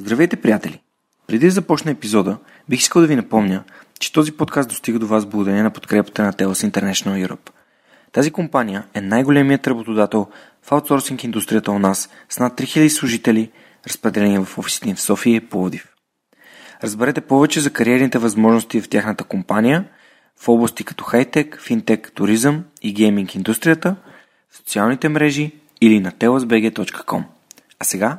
Здравейте, приятели! Преди да започна епизода, бих искал да ви напомня, че този подкаст достига до вас благодарение на подкрепата на TELUS International Europe. Тази компания е най-големият работодател в аутсорсинг индустрията у нас с над 3000 служители, разпределени в офисите в София и Пловдив. Разберете повече за кариерните възможности в тяхната компания в области като хайтек, финтек, туризъм и гейминг индустрията, в социалните мрежи или на telusbg.com. А сега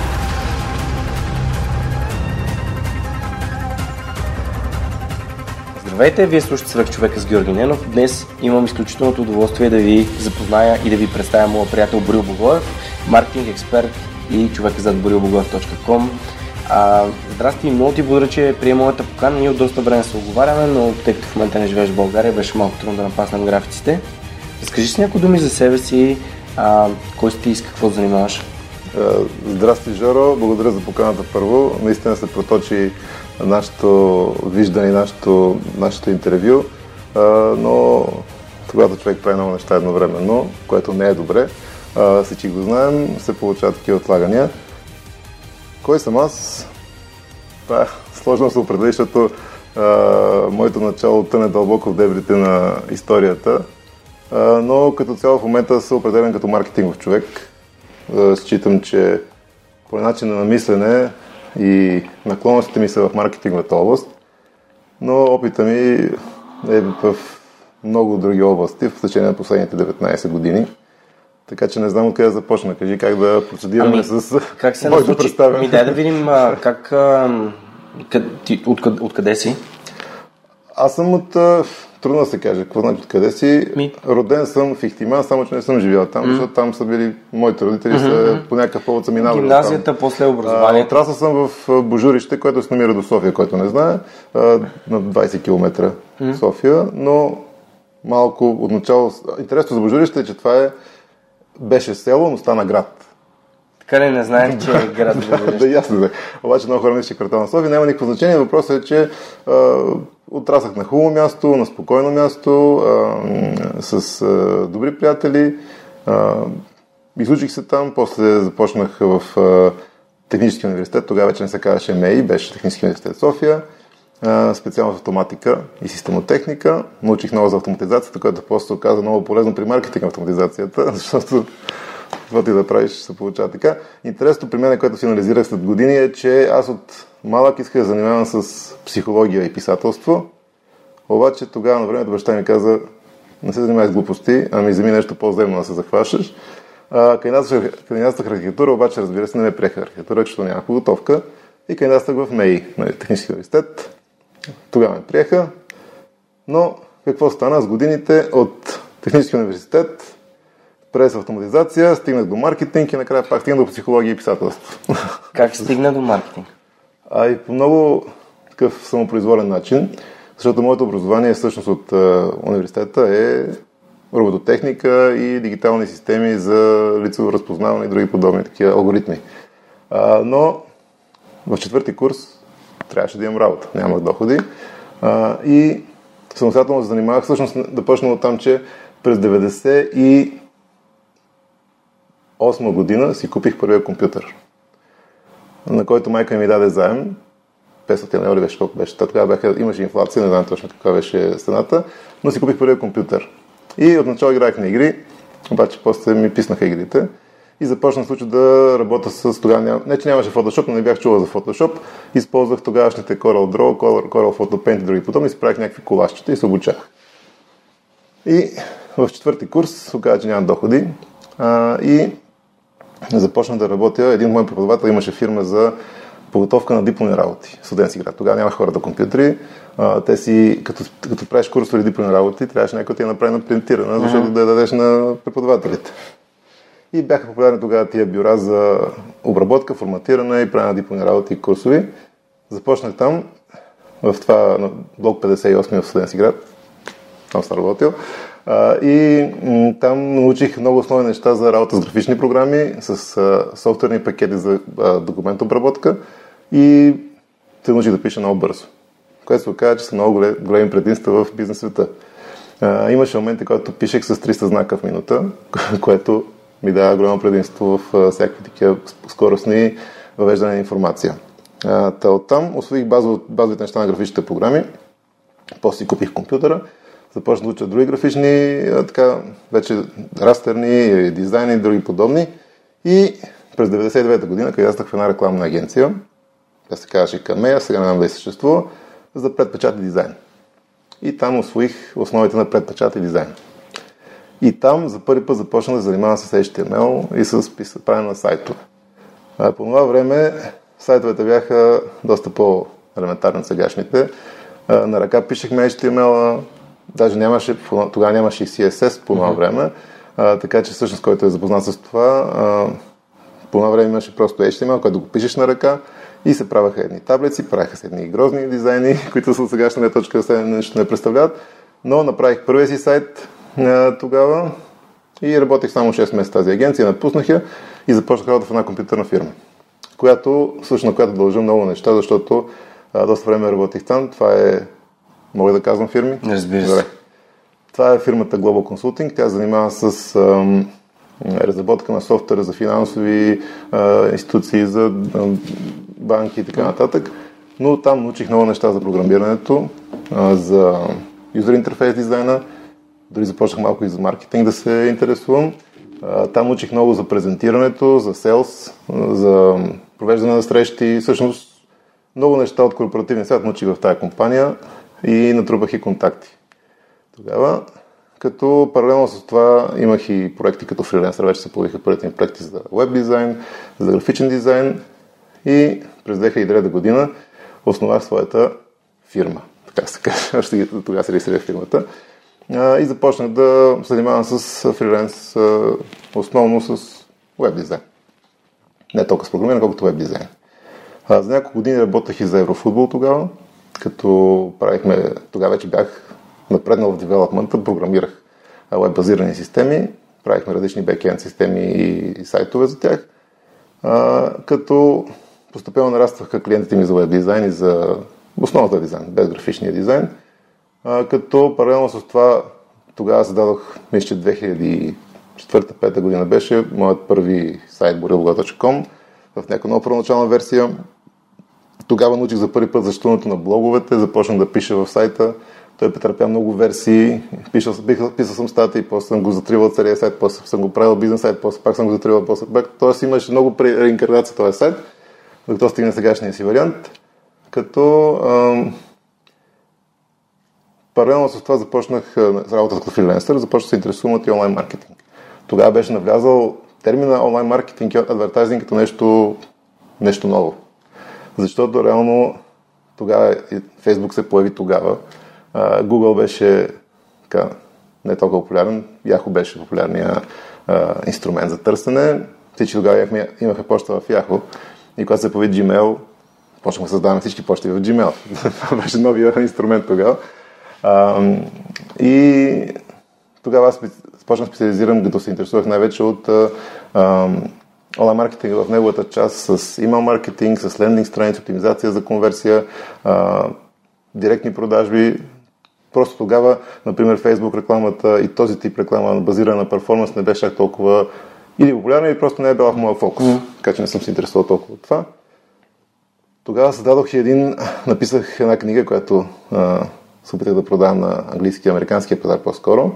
Здравейте, вие слушате Свърх човека с Георги Ненов. Днес имам изключителното удоволствие да ви запозная и да ви представя моя приятел Борил Богоев, маркетинг експерт и човек зад borilbogоев.com. А, здрасти, много ти благодаря, че приема моята покана. Ние от доста време се оговаряме, но тъй като в момента не живееш в България, беше малко трудно да напаснем графиците. Разкажи си някои думи за себе си, а, кой си ти и с какво занимаваш? Здрасти, Жоро. Благодаря за поканата първо. Наистина се проточи нашето виждане нашето, нашето интервю, но когато човек прави много неща едновременно, което не е добре, всички го знаем, се получават такива отлагания. Кой съм аз? Това е сложно се определи, защото а, моето начало тъне дълбоко в дебрите на историята, а, но като цяло в момента се определен като маркетингов човек. А, считам, че по начина на мислене и наклонностите ми са в маркетинговата област, но опита ми е в много други области в течение на последните 19 години. Така че не знам откъде да започна. Кажи как да процедираме ами, с как се моето представяне. Ами дай да видим а, как... А, къд, ти, от, откъде си? Аз съм от Трудно да се каже. Какво значи откъде си? Ми... Роден съм в Ихтиман, само че не съм живял там, mm. защото там са били моите родители, mm-hmm. са по някакъв повод са минали. Гимназията, там. после образование. Отрасъл съм в Божурище, което се намира до София, който не знае, на 20 км mm. София, но малко отначало... Интересно за Божурище е, че това е беше село, но стана град. Така ли не знаех, че е град Да, ясно да. Обаче много хора че квартал на София няма никакво значение. Въпросът е, че а, отрасах на хубаво място, на спокойно място, а, с а, добри приятели. А, изучих се там, после започнах в а, Технически университет, тогава вече не се казваше МЕИ, беше Технически университет София, а, специално в автоматика и системотехника. Научих много за автоматизацията, което после оказа много полезно при маркетинг автоматизацията, защото каквото и да правиш, се получава така. Интересното при мен, което финализирах след години е, че аз от малък исках да занимавам с психология и писателство, обаче тогава на времето баща ми каза, не се занимавай с глупости, ами вземи нещо по-земно да се захващаш. Кандидатствах архитектура, обаче разбира се не ме приеха архитектура, защото няма подготовка. И кандидатствах в МЕИ, нали, Технически университет. Тогава ме приеха. Но какво стана с годините от Технически университет през автоматизация, стигнах до маркетинг и накрая пак стигнах до психология и писателство. Как стигна до маркетинг? А и по много такъв самопроизволен начин, защото моето образование всъщност от а, университета е робототехника и дигитални системи за лицево разпознаване и други подобни такива алгоритми. А, но в четвърти курс трябваше да имам работа, нямах доходи а, и самостоятелно се занимавах, всъщност да почна от там, че през 90 и 2008 година си купих първия компютър, на който майка ми даде заем. 500 лева ли беше, колко беше. Тогава бяха, имаше инфлация, не знам точно каква беше стената, но си купих първия компютър. И отначало играех на игри, обаче после ми писнаха игрите. И започнах случай да работя с тогава. Не, че нямаше Photoshop, но не бях чувал за Photoshop. Използвах тогавашните Coral Draw, Coral, Coral Photopaint и други подобни. Си правих някакви колашчета и се обучах. И в четвърти курс оказа, че нямам доходи. А, и започна да работя. Един мой преподавател имаше фирма за подготовка на дипломни работи, студентски град. Тогава няма хората компютри. А, те си, като, като правиш курсове дипломни работи, трябваше някой да ти я направи на принтирана, защото да я дадеш на преподавателите. И бяха популярни тогава тия бюра за обработка, форматиране и правене на дипломни работи и курсови. Започнах там. в това на блок 58 в Студенски град. Там съм работил. И там научих много основни неща за работа с графични програми, с софтуерни пакети за документообработка и се научих да пиша много бързо. Което се оказа, че са много големи, предимства в бизнес света. Имаше моменти, когато пишех с 300 знака в минута, което ми дава голямо предимство в всякакви такива скоростни въвеждане на информация. Та оттам освоих базовите неща на графичните програми, после си купих компютъра, започнах да уча други графични, така, вече растерни, дизайни и други подобни. И през 99-та година кандидатствах в една рекламна агенция, тя се казваше Камея, сега не знам да съществува, за предпечат и дизайн. И там освоих основите на предпечат и дизайн. И там за първи път започнах да занимавам с HTML и с правене на сайтове. А по това време сайтовете бяха доста по-елементарни от сегашните. На ръка пишехме HTML, даже нямаше, тогава нямаше и CSS по това време, а, така че всъщност който е запознат с това, а, по това време имаше просто HTML, който го пишеш на ръка и се правяха едни таблици, правяха се едни грозни дизайни, които са от сегашна точка се нещо не представляват, но направих първия си сайт а, тогава и работех само 6 месеца тази агенция, напуснах я и започнах работа в една компютърна фирма която, всъщност на която дължа много неща, защото а, доста време работих там. Това е, мога да казвам фирми? Разбира се. Това е фирмата Global Consulting. Тя занимава с ам, разработка на софтуера за финансови а, институции, за а, банки и така нататък. Но там научих много неща за програмирането, а, за юзер интерфейс дизайна, дори започнах малко и за маркетинг да се интересувам. Там учих много за презентирането, за селс, за провеждане на срещи. Всъщност много неща от корпоративния свят научих в тази компания и натрупах и контакти. Тогава, като паралелно с това имах и проекти като фриленсър, вече се появиха първите ми проекти за веб дизайн, за графичен дизайн и през 2003 година основах своята фирма. Така се каже, тогава се регистрирах фирмата и започнах да се занимавам с фриленс, основно с веб дизайн. Не толкова с програмиране, колкото веб дизайн. За няколко години работех и за Еврофутбол тогава, като правихме, тогава вече бях напреднал в девелопмента, програмирах веб-базирани системи, правихме различни бекенд системи и сайтове за тях, а, като постепенно нарастваха клиентите ми за веб дизайн и за основната дизайн, без графичния дизайн – а, като паралелно с това тогава зададох, мисля, че 2004-2005 година беше моят първи сайт borilla.com в някаква много първоначална версия. Тогава научих за първи път защитането на блоговете, започнах да пиша в сайта. Той претърпя много версии, писал, писал съм статии, после съм го затривал целия сайт, после съм го правил бизнес сайт, после пак съм го затривал, после пак. Тоест имаше много реинкарнация този сайт, докато стигна сегашния си вариант. Като ам, Паралелно с това започнах работа като фриленсър, започнах да се интересувам от и онлайн маркетинг. Тогава беше навлязал термина онлайн маркетинг и адвертайзинг като нещо, нещо ново. Защото реално тогава Фейсбук се появи тогава. Google беше така, не толкова популярен. Yahoo беше популярния а, инструмент за търсене. Всички тогава имахме, имаха почта в Yahoo. И когато се появи Gmail, почнахме да създаваме всички почти в Gmail. Това беше новия инструмент тогава. А, и тогава аз започнах специализирам, като се интересувах най-вече от онлайн маркетинг в неговата част с имейл маркетинг, с лендинг страница, оптимизация за конверсия, а, директни продажби. Просто тогава, например, Facebook рекламата и този тип реклама, базирана на перформанс, не беше толкова или популярна, или просто не е била в моя фокус. Mm. Така че не съм се интересувал толкова от това. Тогава създадох и един, написах една книга, която а, се опитах да продавам на английски и американския пазар по-скоро.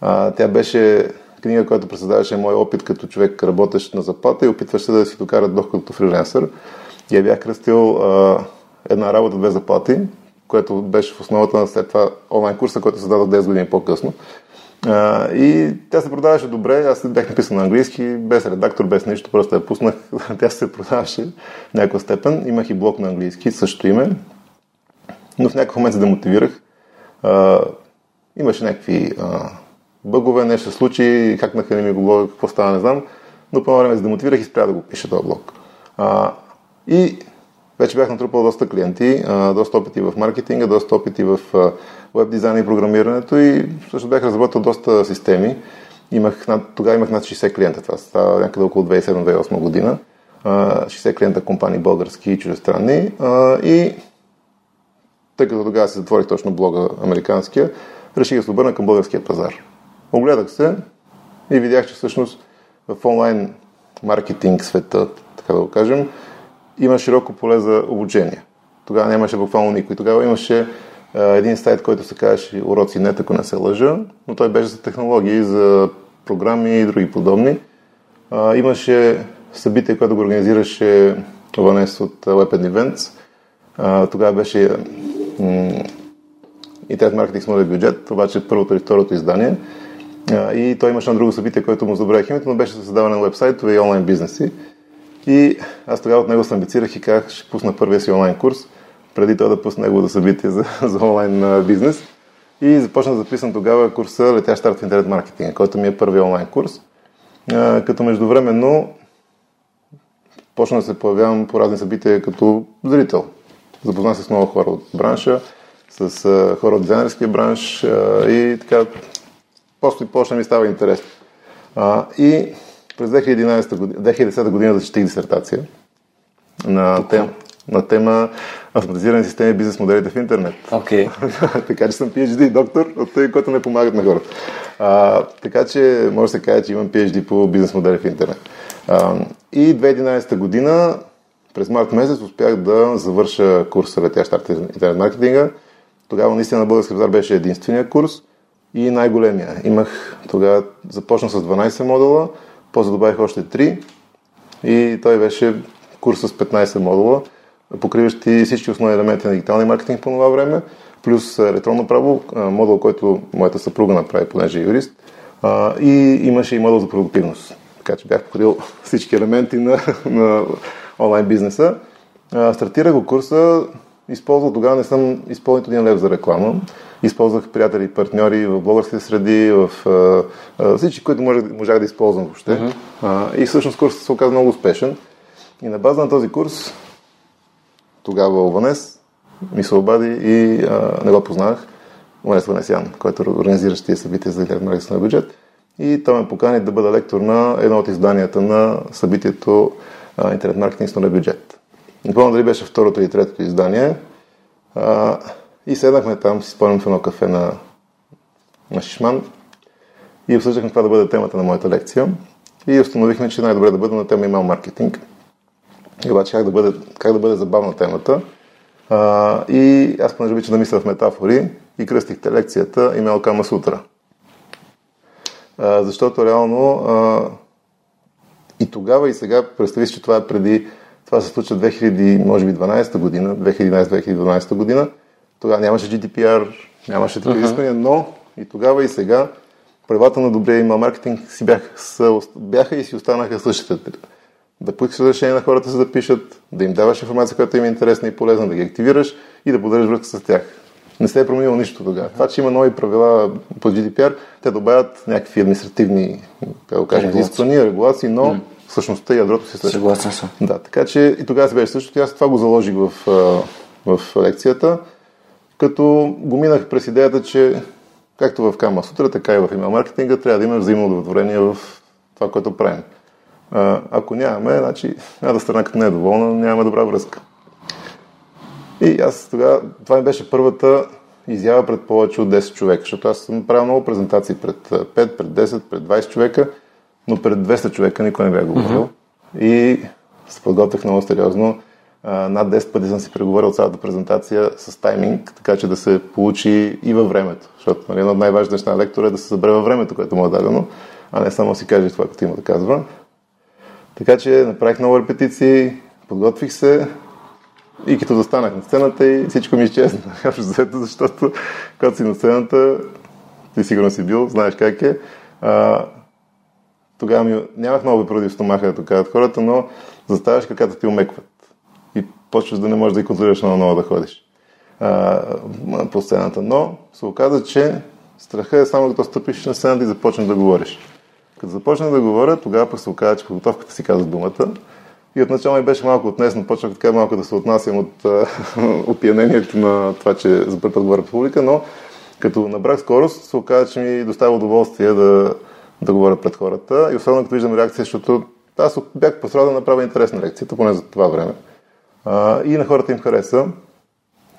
А, тя беше книга, която представляваше мой опит като човек, работещ на заплата и опитваше се да си докара доход като фрилансър. И я бях кръстил а, една работа без заплати, което беше в основата на след това онлайн курса, който се даде 10 години по-късно. А, и тя се продаваше добре, аз бях написан на английски, без редактор, без нищо, просто я пуснах. тя се продаваше в някаква степен. Имах и блог на английски, също име, но в някакъв момент се демотивирах. А, имаше някакви а, бъгове, нещо се случи, как нахрани ми го блога, какво става, не знам, но по време се демотивирах и спря да го пиша този блог. А, и вече бях натрупал доста клиенти, доста опити в маркетинга, доста опити в веб дизайна и програмирането и също бях разработил доста системи. Имах над, тогава имах над 60 клиента, това става някъде около 2007-2008 година. 60 клиента компании български и чуждестранни. И тъй като тогава се затворих точно блога американския, реших да се обърна към българския пазар. Огледах се и видях, че всъщност в онлайн маркетинг света, така да го кажем, има широко поле за обучение. Тогава нямаше буквално никой. Тогава имаше а, един сайт, който се казваше Уроци нет, ако не се лъжа, но той беше за технологии, за програми и други подобни. А, имаше събитие, което го организираше Ванес от Weapon Events. А, тогава беше Интернет маркетинг с моят бюджет, обаче първото или второто издание. И той имаше на друго събитие, което му забравих името, но беше създаване на вебсайтове и онлайн бизнеси. И аз тогава от него се амбицирах и казах, ще пусна първия си онлайн курс, преди той да пусне неговото събитие за, за онлайн бизнес. И започна да записвам тогава курса Летящ старт в интернет маркетинг, който ми е първият онлайн курс. Като междувременно почна да се появявам по разни събития като зрител. Запознах се с много хора от бранша, с хора от дизайнерския бранш и така после почна ми става интересно. А, и през 2011 година, 2010 година защитих дисертация на, тем, на тема автоматизирани системи бизнес моделите в интернет. Okay. така че съм PhD доктор от тъй, който не помагат на хората. А, така че може да се каже, че имам PhD по бизнес модели в интернет. А, и 2011 година през март месец успях да завърша курса Летящ арт интернет маркетинга. Тогава наистина на български пазар беше единствения курс и най-големия. Имах тогава, започна с 12 модула, после добавих още 3 и той беше курс с 15 модула, покриващи всички основни елементи на дигиталния маркетинг по това време, плюс електронно право, модул, който моята съпруга направи, понеже е юрист, и имаше и модул за продуктивност. Така че бях покрил всички елементи на, на онлайн бизнеса. Стартирах го курса, използвал, тогава не съм използвал един лев за реклама. Използвах приятели и партньори в българските среди, в а, всички, които можех, можах да използвам въобще. Uh-huh. А, и всъщност курсът се оказа много успешен. И на база на този курс, тогава Ованес ми се обади и а, не го познах. Ованес Ванесян, който организираше тези събития за интернет на бюджет. И той ме покани да бъда лектор на едно от изданията на събитието а, Интернет маркетинг с бюджет. Не помня дали беше второто или третото издание. А, и седнахме там, си спомням в едно кафе на, на Шишман и обсъждахме това да бъде темата на моята лекция. И установихме, че най-добре да бъде на тема имейл маркетинг. И обаче как да бъде, как да бъде забавна темата. А, и аз понеже обичам да мисля в метафори и кръстихте лекцията имейл Кама Сутра. А, защото реално а, и тогава и сега, представи си, че това е преди, това се случва 2000, може би 12 година, 2011-2012 година, тогава нямаше GDPR, нямаше такива изисквания, uh-huh. но и тогава и сега правилата на добрия имейл маркетинг си бяха, са, бяха и си останаха същите. Да поискаш разрешение на хората за да пишат, да им даваш информация, която им е интересна и полезна, да ги активираш и да поддържаш връзка с тях. Не се е променило нищо тогава. Това, че има нови правила по GDPR, те добавят някакви административни, как да кажем, изисквания, регулации, но mm. същността и ядрото си също. Съгласен съм. Да, така че и тогава се беше също. Аз това го заложих в, в лекцията като го минах през идеята, че както в Кама Сутра, така и в имейл маркетинга трябва да има взаимно удовлетворение в това, което правим. А, ако нямаме, значи една страна като не е доволна, нямаме добра връзка. И аз тогава, това ми беше първата изява пред повече от 10 човека, защото аз съм правил много презентации пред 5, пред 10, пред 20 човека, но пред 200 човека никой не бях говорил. Mm-hmm. И се подготвих много сериозно над 10 пъти съм си преговорил цялата презентация с тайминг, така че да се получи и във времето. Защото нали, едно от най-важните неща на лектора е да се събере във времето, което му е дадено, а не само си каже това, което има да казва. Така че направих много репетиции, подготвих се и като застанах на сцената и всичко ми изчезна. защото когато си на сцената, ти сигурно си бил, знаеш как е, а, тогава ми, нямах много поради в стомаха, да казват хората, но заставаш краката ти умекват почваш да не можеш да ги контролираш на ново да ходиш а, по сцената. Но се оказа, че страха е само като стъпиш на сцената и започнеш да говориш. Като започнах да говоря, тогава пък се оказа, че подготовката си каза думата И отначало ми беше малко отнесно, почнах така малко да се отнасям от опиянението на това, че за първи път говоря публика, но като набрах скорост, се оказа, че ми доставя удоволствие да, да говоря пред хората. И особено като виждам реакция, защото аз бях пострадал да направя интересна лекцията, поне за това време. А, и на хората им хареса.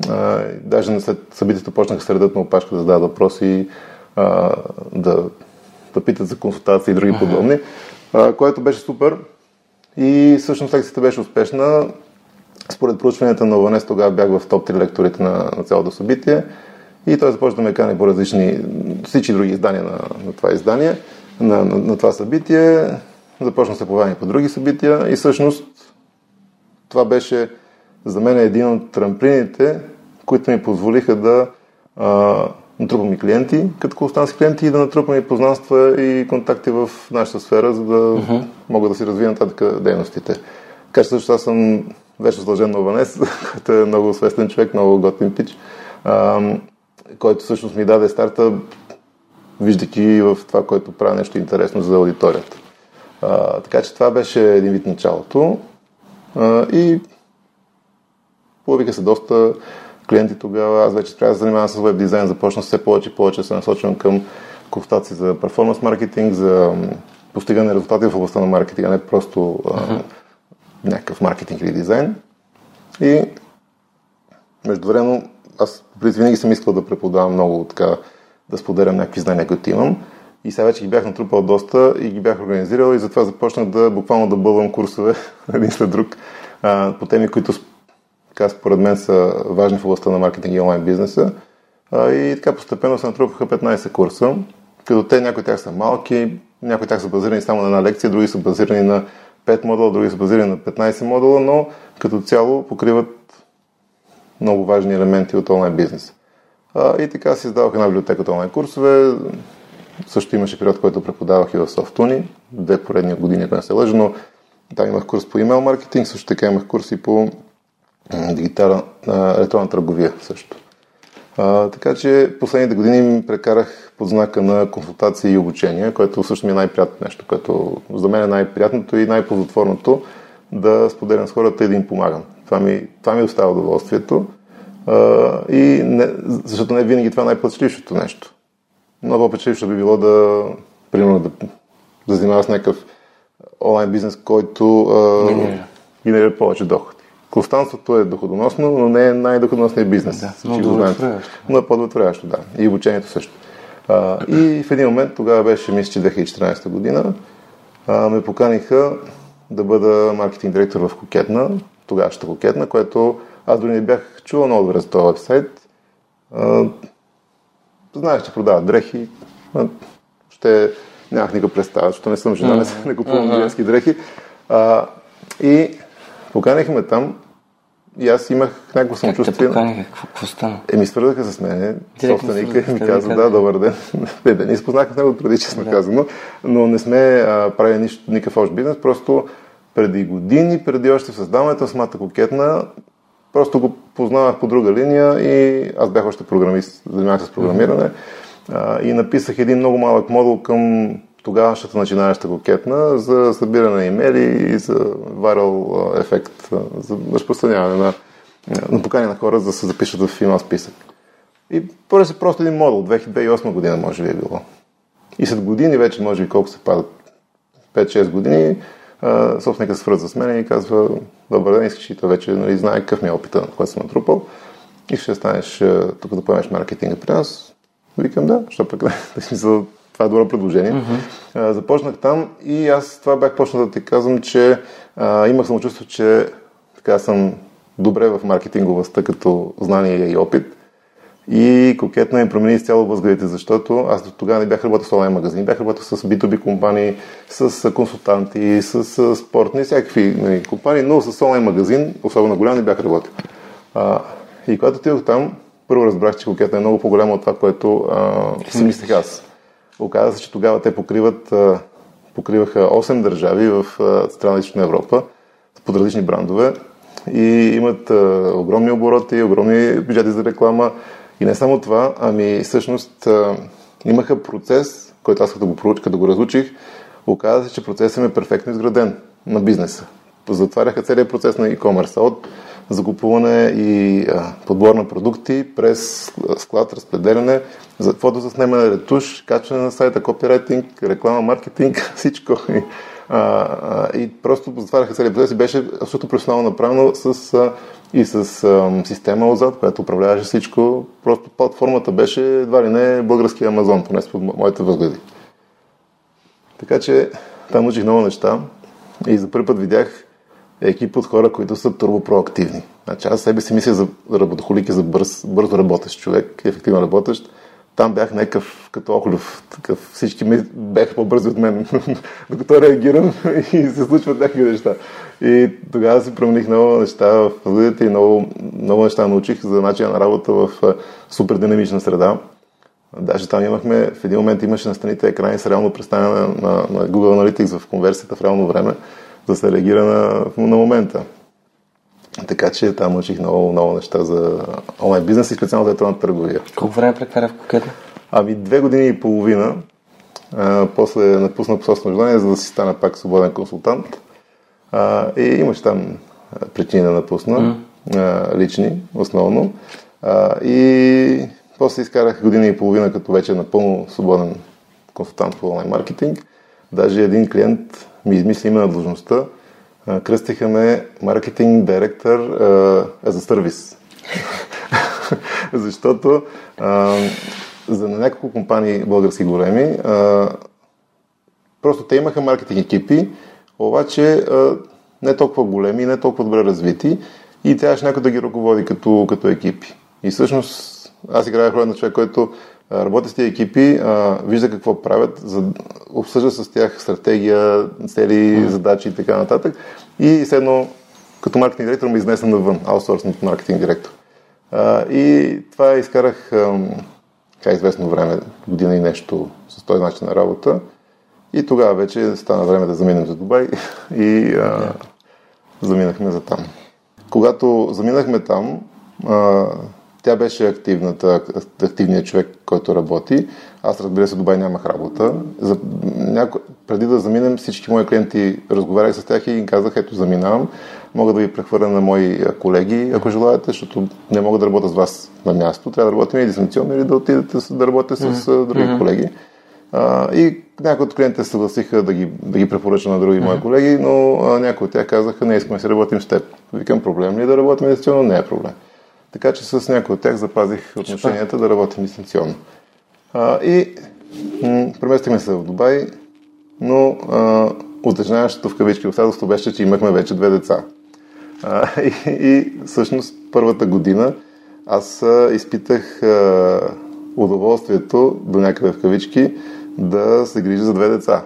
А, даже след събитието почнаха средът на опашка да задават въпроси, а, да, да питат за консултации и други uh-huh. подобни, а, което беше супер. И всъщност лекцията беше успешна. Според проучванията на ОВНС тогава бях в топ 3 лекторите на, на цялото събитие. И той започна да ме кани по различни, всички други издания на, на това издание, на, на, на това събитие. Започна се появява по други събития и всъщност това беше за мен един от трамплините, които ми позволиха да а, натрупам и клиенти, като консултантски клиенти и да натрупам и познанства и контакти в нашата сфера, за да uh-huh. мога да си развия нататък дейностите. Така че също аз съм вече задължен на Ванес, който е много свестен човек, много готин пич, а, който всъщност ми даде старта, виждайки в това, което правя нещо интересно за аудиторията. А, така че това беше един вид началото. А, и появиха се доста клиенти тогава. Аз вече трябва да се занимавам с веб дизайн, започна все повече и повече се насочвам към консултации за перформанс маркетинг, за постигане на резултати в областта на маркетинга, не просто uh-huh. а, някакъв маркетинг или дизайн. И междувременно аз винаги съм искал да преподавам много така, да споделям някакви знания, които имам. И сега вече ги бях натрупал доста и ги бях организирал и затова започнах да буквално да бълвам курсове един след друг а, по теми, които така, според мен са важни в областта на маркетинг и онлайн бизнеса. А, и така постепенно се натрупаха 15 курса, като те някои от тях са малки, някои от тях са базирани само на една лекция, други са базирани на 5 модула, други са базирани на 15 модула, но като цяло покриват много важни елементи от онлайн бизнеса. А, и така си издавах една библиотека от онлайн курсове. Също имаше период, който преподавах и в Софтуни, две поредни години, ако не се лъжа, но там имах курс по имейл маркетинг, също така имах курс и по дигитална електронна търговия също. А, така че последните години прекарах под знака на консултации и обучение, което също ми е най-приятното нещо, което за мен е най-приятното и най-ползотворното да споделям с хората и да им помагам. Това ми, това ми остава удоволствието. А, и не, защото не винаги това е най-печелившото нещо. Много по-печелившо би било да, примерно, да, да занимава с някакъв онлайн бизнес, който а, генерира повече доход. Константството е доходоносно, но не е най-доходоносният бизнес. Да, много Но е по-удовлетворяващо, да. И обучението също. А, и в един момент, тогава беше, мисля, че 2014 година, а, ме поканиха да бъда маркетинг директор в Кокетна, тогавашната Кокетна, което аз дори не бях чувал много добре за този вебсайт. А, знаех, че продават дрехи. Ще нямах никаква представа, защото не съм жена, не, не купувам женски дрехи. А, и Поканихме там и аз имах някакво самочувствие. Как те поканиха? Какво стана? Еми, свързаха с мен. Собственика ми каза, да, добър ден. не, да, не изпознахме него преди, честно да. казано, но не сме а, правили нищо, никакъв общ бизнес, просто преди години, преди още създаването на самата кокетна, просто го познавах по друга линия и аз бях още програмист, занимавах с програмиране. А, и написах един много малък модул към тогавашната начинаеща кокетна за събиране на имейли и за вайрал ефект, за разпространяване на, на покани на хора за да се запишат в имал списък. И поръча се просто един модул, 2008 година може би е било. И след години вече, може би колко се падат, 5-6 години, собственика се свързва с мен и казва, добър ден, искаш и той вече нали, знае какъв ми е опита, който съм натрупал и ще станеш тук да поемеш маркетинга при нас. Викам да, защото пък да това е добро предложение. Uh-huh. започнах там и аз това бях почнал да ти казвам, че а, имах самочувство, че така съм добре в маркетинговостта като знание и опит. И кокетно ми промени изцяло възгледите, защото аз до тогава не бях работил с онлайн магазин, бях работил с B2B компании, с консултанти, с, с спортни, всякакви нали, компании, но с онлайн магазин, особено голям, не бях работил. А, и когато отидох там, първо разбрах, че кокетна е много по-голяма от това, което а, си мислех аз. Оказва се, че тогава те покриват, покриваха 8 държави в страна Източна Европа под различни брандове и имат огромни обороти, огромни бюджети за реклама. И не само това, ами всъщност имаха процес, който аз като го проучих, като го разучих, оказа се, че процесът е перфектно изграден на бизнеса. затваряха целият процес на e-commerce. От закупуване и а, подбор на продукти, през склад, разпределяне, за фотозаснемане, ретуш, качване на сайта, копирайтинг, реклама, маркетинг, всичко. И, а, а, и просто затваряха целият процес и беше абсолютно професионално направено с, а, и с а, система отзад, която управляваше всичко. Просто платформата беше едва ли не български Амазон, поне по моите възгледи. Така че там учих много неща и за първи път видях екип от хора, които са турбопроактивни. Значи аз себе си мисля за работохолик и за бърз, бързо работещ човек, ефективно работещ. Там бях някакъв като Охлюв. Такъв, всички ми бяха по-бързи от мен, докато реагирам и се случват някакви неща. И тогава си промених много неща в възгледите и много, много неща научих за начина на работа в супер динамична среда. Даже там имахме, в един момент имаше на страните екрани с реално представяне на, на, Google Analytics в конверсията в реално време да се реагира на, на момента. Така че там учих много, много неща за онлайн бизнес и специално за електронна търговия. Колко време прекара в Кокета? Ами две години и половина. А, после напусна по собствено желание, за да си стана пак свободен консултант. А, и имаш там причини да напусна, mm. а, лични основно. А, и после изкарах година и половина като вече напълно свободен консултант по онлайн маркетинг. Даже един клиент ми измисли име на длъжността. Кръстиха ме маркетинг директор за сервис. Защото а, за няколко компании български големи, а, просто те имаха маркетинг екипи, обаче а, не толкова големи, не толкова добре развити и трябваше някой да ги ръководи като, като екипи. И всъщност аз играя роля на човек, който работи с тези екипи, а, вижда какво правят, за, обсъжда с тях стратегия, цели, задачи и така нататък. И следно, като маркетинг директор ме изнесен навън, аутсорснат маркетинг директор. А, и това изкарах така известно време, година и нещо с този начин на работа. И тогава вече стана време да заминем за Дубай и а, заминахме за там. Когато заминахме там, а, тя беше активната, активният човек, който работи. Аз, разбира се, Дубай нямах работа. За, няко... Преди да заминем, всички мои клиенти разговарях с тях и им казах, ето заминавам. Мога да ви прехвърля на мои колеги, ако желаете, защото не мога да работя с вас на място. Трябва да работим и дистанционно или да отидете да работя с mm-hmm. други mm-hmm. колеги. А, и някои от клиентите се съгласиха да ги, да ги препоръча на други мои колеги, но а, някои от тях казаха, не искаме да си работим с теб. Викам, проблем ли е да работим дистанционно? Не е проблем. Така че с някои от тях запазих отношенията да работим дистанционно. А, и м- преместихме се в Дубай, но утежняващото в кавички обстоятелство беше, че имахме вече две деца. А, и, и всъщност първата година аз а, изпитах а, удоволствието, до някъде в кавички, да се грижа за две деца.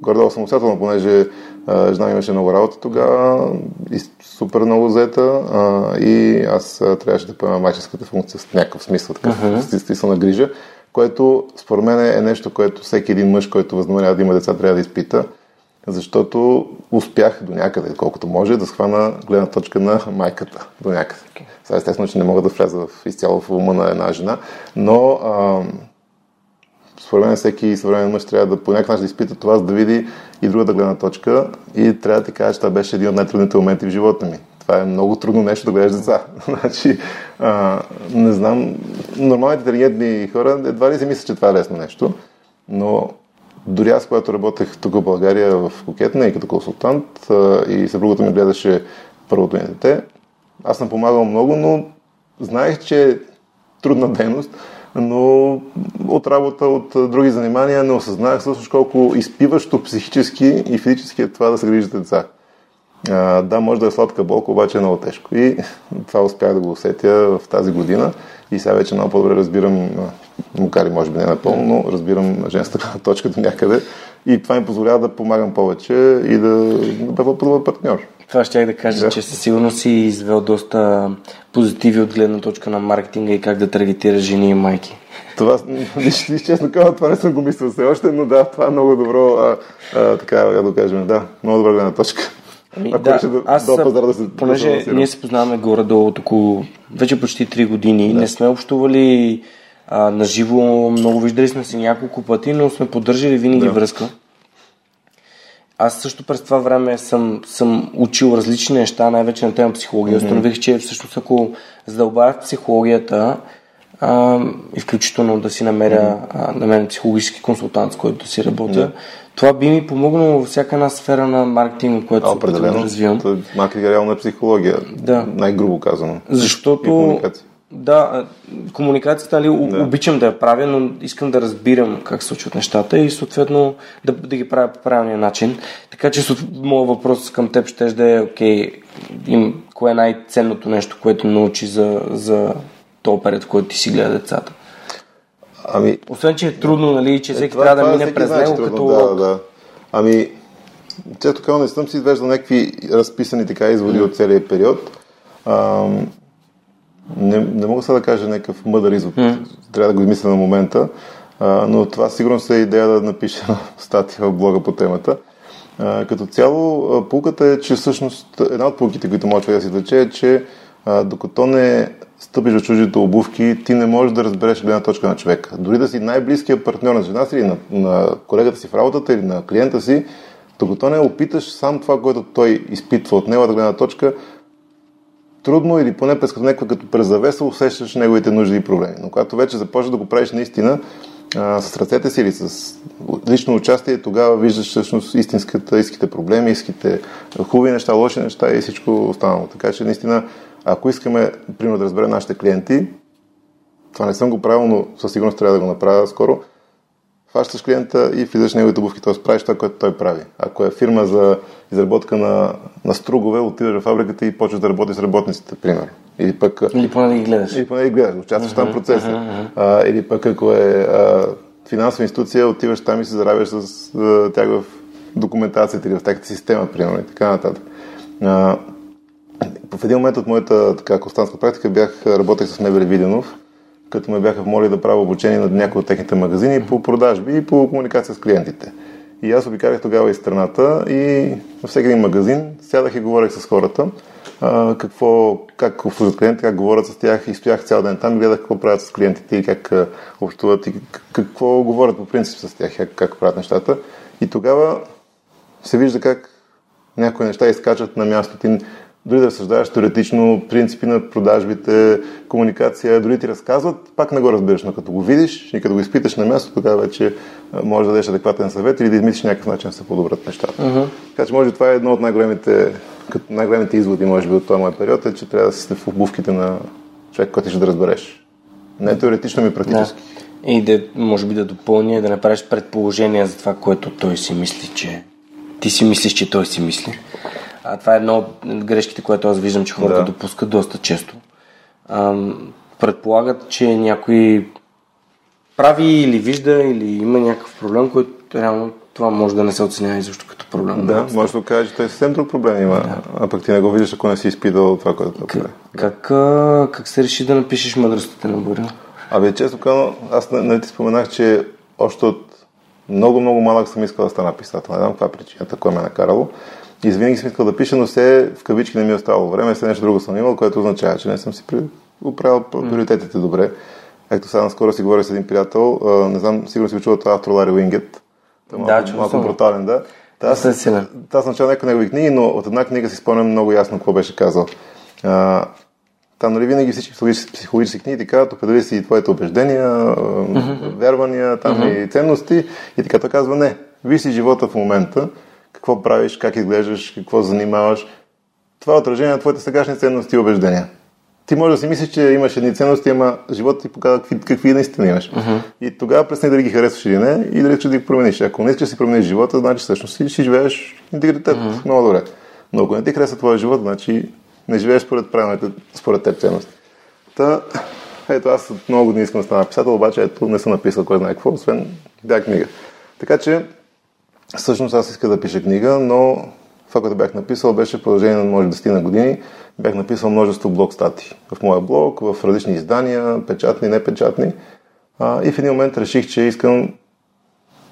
Гордо самостоятелно, понеже а, жена имаше много работа тогава, и супер много взета а, и аз трябваше да поема майческата функция в някакъв смисъл, такъв uh-huh. на грижа, което според мен е нещо, което всеки един мъж, който възнамерява да има деца, трябва да изпита, защото успях до някъде, колкото може, да схвана гледна точка на майката до някъде. Okay. Сега естествено, че не мога да вляза в, изцяло в ума на една жена, но а, според мен всеки съвременен мъж трябва да по някакъв начин да изпита това, за да види и другата гледна точка. И трябва да ти кажа, че това беше един от най-трудните моменти в живота ми. Това е много трудно нещо да гледаш деца. значи, а, не знам, нормалните интелигентни хора едва ли си мислят, че това е лесно нещо, но дори аз, когато работех тук в България в Кокетна и като консултант и съпругата ми гледаше първото ми дете, аз съм помагал много, но знаех, че е трудна дейност, но от работа, от други занимания не осъзнах всъщност колко изпиващо психически и физически е това да се грижите деца. А, да, може да е сладка болка, обаче е много тежко. И това успях да го усетя в тази година и сега вече много по-добре разбирам, макар и може би не напълно, но разбирам женската точка до някъде и това ми позволява да помагам повече и да, да бъда по-добър партньор. Това ще да кажа, да. че със сигурност си извел доста позитиви от гледна точка на маркетинга и как да таргетира жени и майки. Това, честно казвам, това не съм го мислил все още, но да, това е много добро, а, а, така да кажем, да, много добра гледна точка. Ами, Ако да, да, аз, да, пазара да се понеже да ние се познаваме горе-долу около вече почти 3 години, да. не сме общували а, на живо, много виждали сме се няколко пъти, но сме поддържали винаги да. връзка. аз също през това време съм, съм учил различни неща, най-вече на тема психология. Mm-hmm. Установих, че всъщност ако задълбая в психологията, а, и включително да си намеря а, на мен психологически консултант, с който да си работя, yeah. това би ми помогнало във всяка една сфера на маркетинг, което се да развивам. Маркетинг реално е психология, да. най-грубо казано. Защото да, комуникацията, нали, да. обичам да я правя, но искам да разбирам как се случват нещата и съответно да, да ги правя по правилния начин. Така че моят въпрос към теб ще да е, окей, им, кое е най-ценното нещо, което научи за, за то перед който ти си гледа децата? Ами... Освен, че е трудно, нали, че е, всеки трябва да мине през него като да, да. Ами, често казвам, не съм си извеждал някакви разписани така изводи mm. от целия период. Ам, не, не мога сега да кажа някакъв мъдър извод. Mm. Трябва да го измисля на момента. А, но това сигурно се е идея да напиша статия в блога по темата. А, като цяло, пулката е, че всъщност една от пулките, които може да си влече е, че а, докато не стъпиш в чуждите обувки, ти не можеш да разбереш гледна точка на човека. Дори да си най-близкият партньор на жена си или на, на колегата си в работата или на клиента си, докато не опиташ сам това, което той изпитва от неговата гледна точка, трудно или поне през някаква като през завеса усещаш неговите нужди и проблеми. Но когато вече започнеш да го правиш наистина а, с ръцете си или с лично участие, тогава виждаш всъщност истинската, истинските проблеми, истинските хубави неща, лоши неща и всичко останало. Така че наистина, ако искаме, примерно, да разберем нашите клиенти, това не съм го правил, но със сигурност трябва да го направя скоро, хващаш клиента и влизаш неговите обувки, т.е. правиш това, което той прави. Ако е фирма за изработка на, на стругове, отиваш в фабриката и почваш да работиш с работниците, примерно. Или пък... Или поне да ги гледаш. Или поне да ги гледаш, участваш uh-huh, там в процеса. Uh-huh, uh-huh. А, или пък ако е а, финансова институция, отиваш там и се заравяш с а, тях в документацията или в тяхната система, примерно, и така нататък. А, в един момент от моята така, константска практика бях, работех с Невери Виденов, като ме бяха моли да правя обучение на някои от техните магазини по продажби и по комуникация с клиентите. И аз обикарях тогава из страната и във всеки един магазин сядах и говорех с хората а, какво, как обслужват клиенти, как говорят с тях и стоях цял ден там и гледах какво правят с клиентите и как общуват и какво говорят по принцип с тях, как, как правят нещата. И тогава се вижда как някои неща изкачат на мястото дори да разсъждаваш теоретично принципи на продажбите, комуникация, дори ти разказват, пак не го разбираш, но като го видиш и като го изпиташ на място, тогава вече можеш да дадеш адекватен съвет или да измислиш някакъв начин да се подобрят нещата. Uh-huh. Така че може това е едно от най-големите, като най-големите изводи, може би, от този мой период, е, че трябва да си в обувките на човек, който ще да разбереш. Не теоретично, ми практически. Да. И да, може би да допълня, да направиш предположение за това, което той си мисли, че ти си мислиш, че той си мисли. А това е едно от грешките, което аз виждам, че хората да. допускат доста често. А, предполагат, че някой прави или вижда или има някакъв проблем, който реално това може да не се оценява изобщо като проблем. Да, може да кажа, че той съвсем друг проблем има, да. а пък ти не го виждаш, ако не си изпитал това, което прави. Как, как, как се реши да напишеш мъдростите на Борил? Абе, често казано, аз не ти споменах, че още от много, много малък съм искал да стана писател. Не знам каква е причината, кой ме е накарало. И винаги съм искал да пиша, но все в кавички не ми е оставало време, все нещо друго съм имал, което означава, че не съм си оправил приоритетите добре. Ето сега наскоро си говоря с един приятел, не знам, сигурно си чувал това автор Лари Уингет. Малко, да, малко брутален, да. Аз, аз съм чел някои негови книги, но от една книга си спомням много ясно какво беше казал. А, там нали винаги всички психологически, психологически книги ти казват, определи си твоите убеждения, uh-huh. вярвания там uh-huh. и ценности. И така той казва, не, виж си живота в момента, какво правиш, как изглеждаш, какво занимаваш. Това е отражение на твоите сегашни ценности и убеждения. Ти може да си мислиш, че имаш едни ценности, ама живота ти показва какви, какви наистина имаш. Uh-huh. И тогава пресни дали ги харесваш или не и дали искаш да ги промениш. Ако не искаш да си промениш живота, значи всъщност си, си живееш интегритет uh-huh. много добре. Но ако не ти харесва твоя живот, значи не живееш според правилните, според теб ценности. Та, ето аз много години искам да стана писател, обаче ето не съм написал кой знае какво, освен да книга. Така че Всъщност аз исках да пиша книга, но това, което бях написал, беше в продължение на може 10 на години. Бях написал множество блог стати в моя блог, в различни издания, печатни, непечатни. А, и в един момент реших, че искам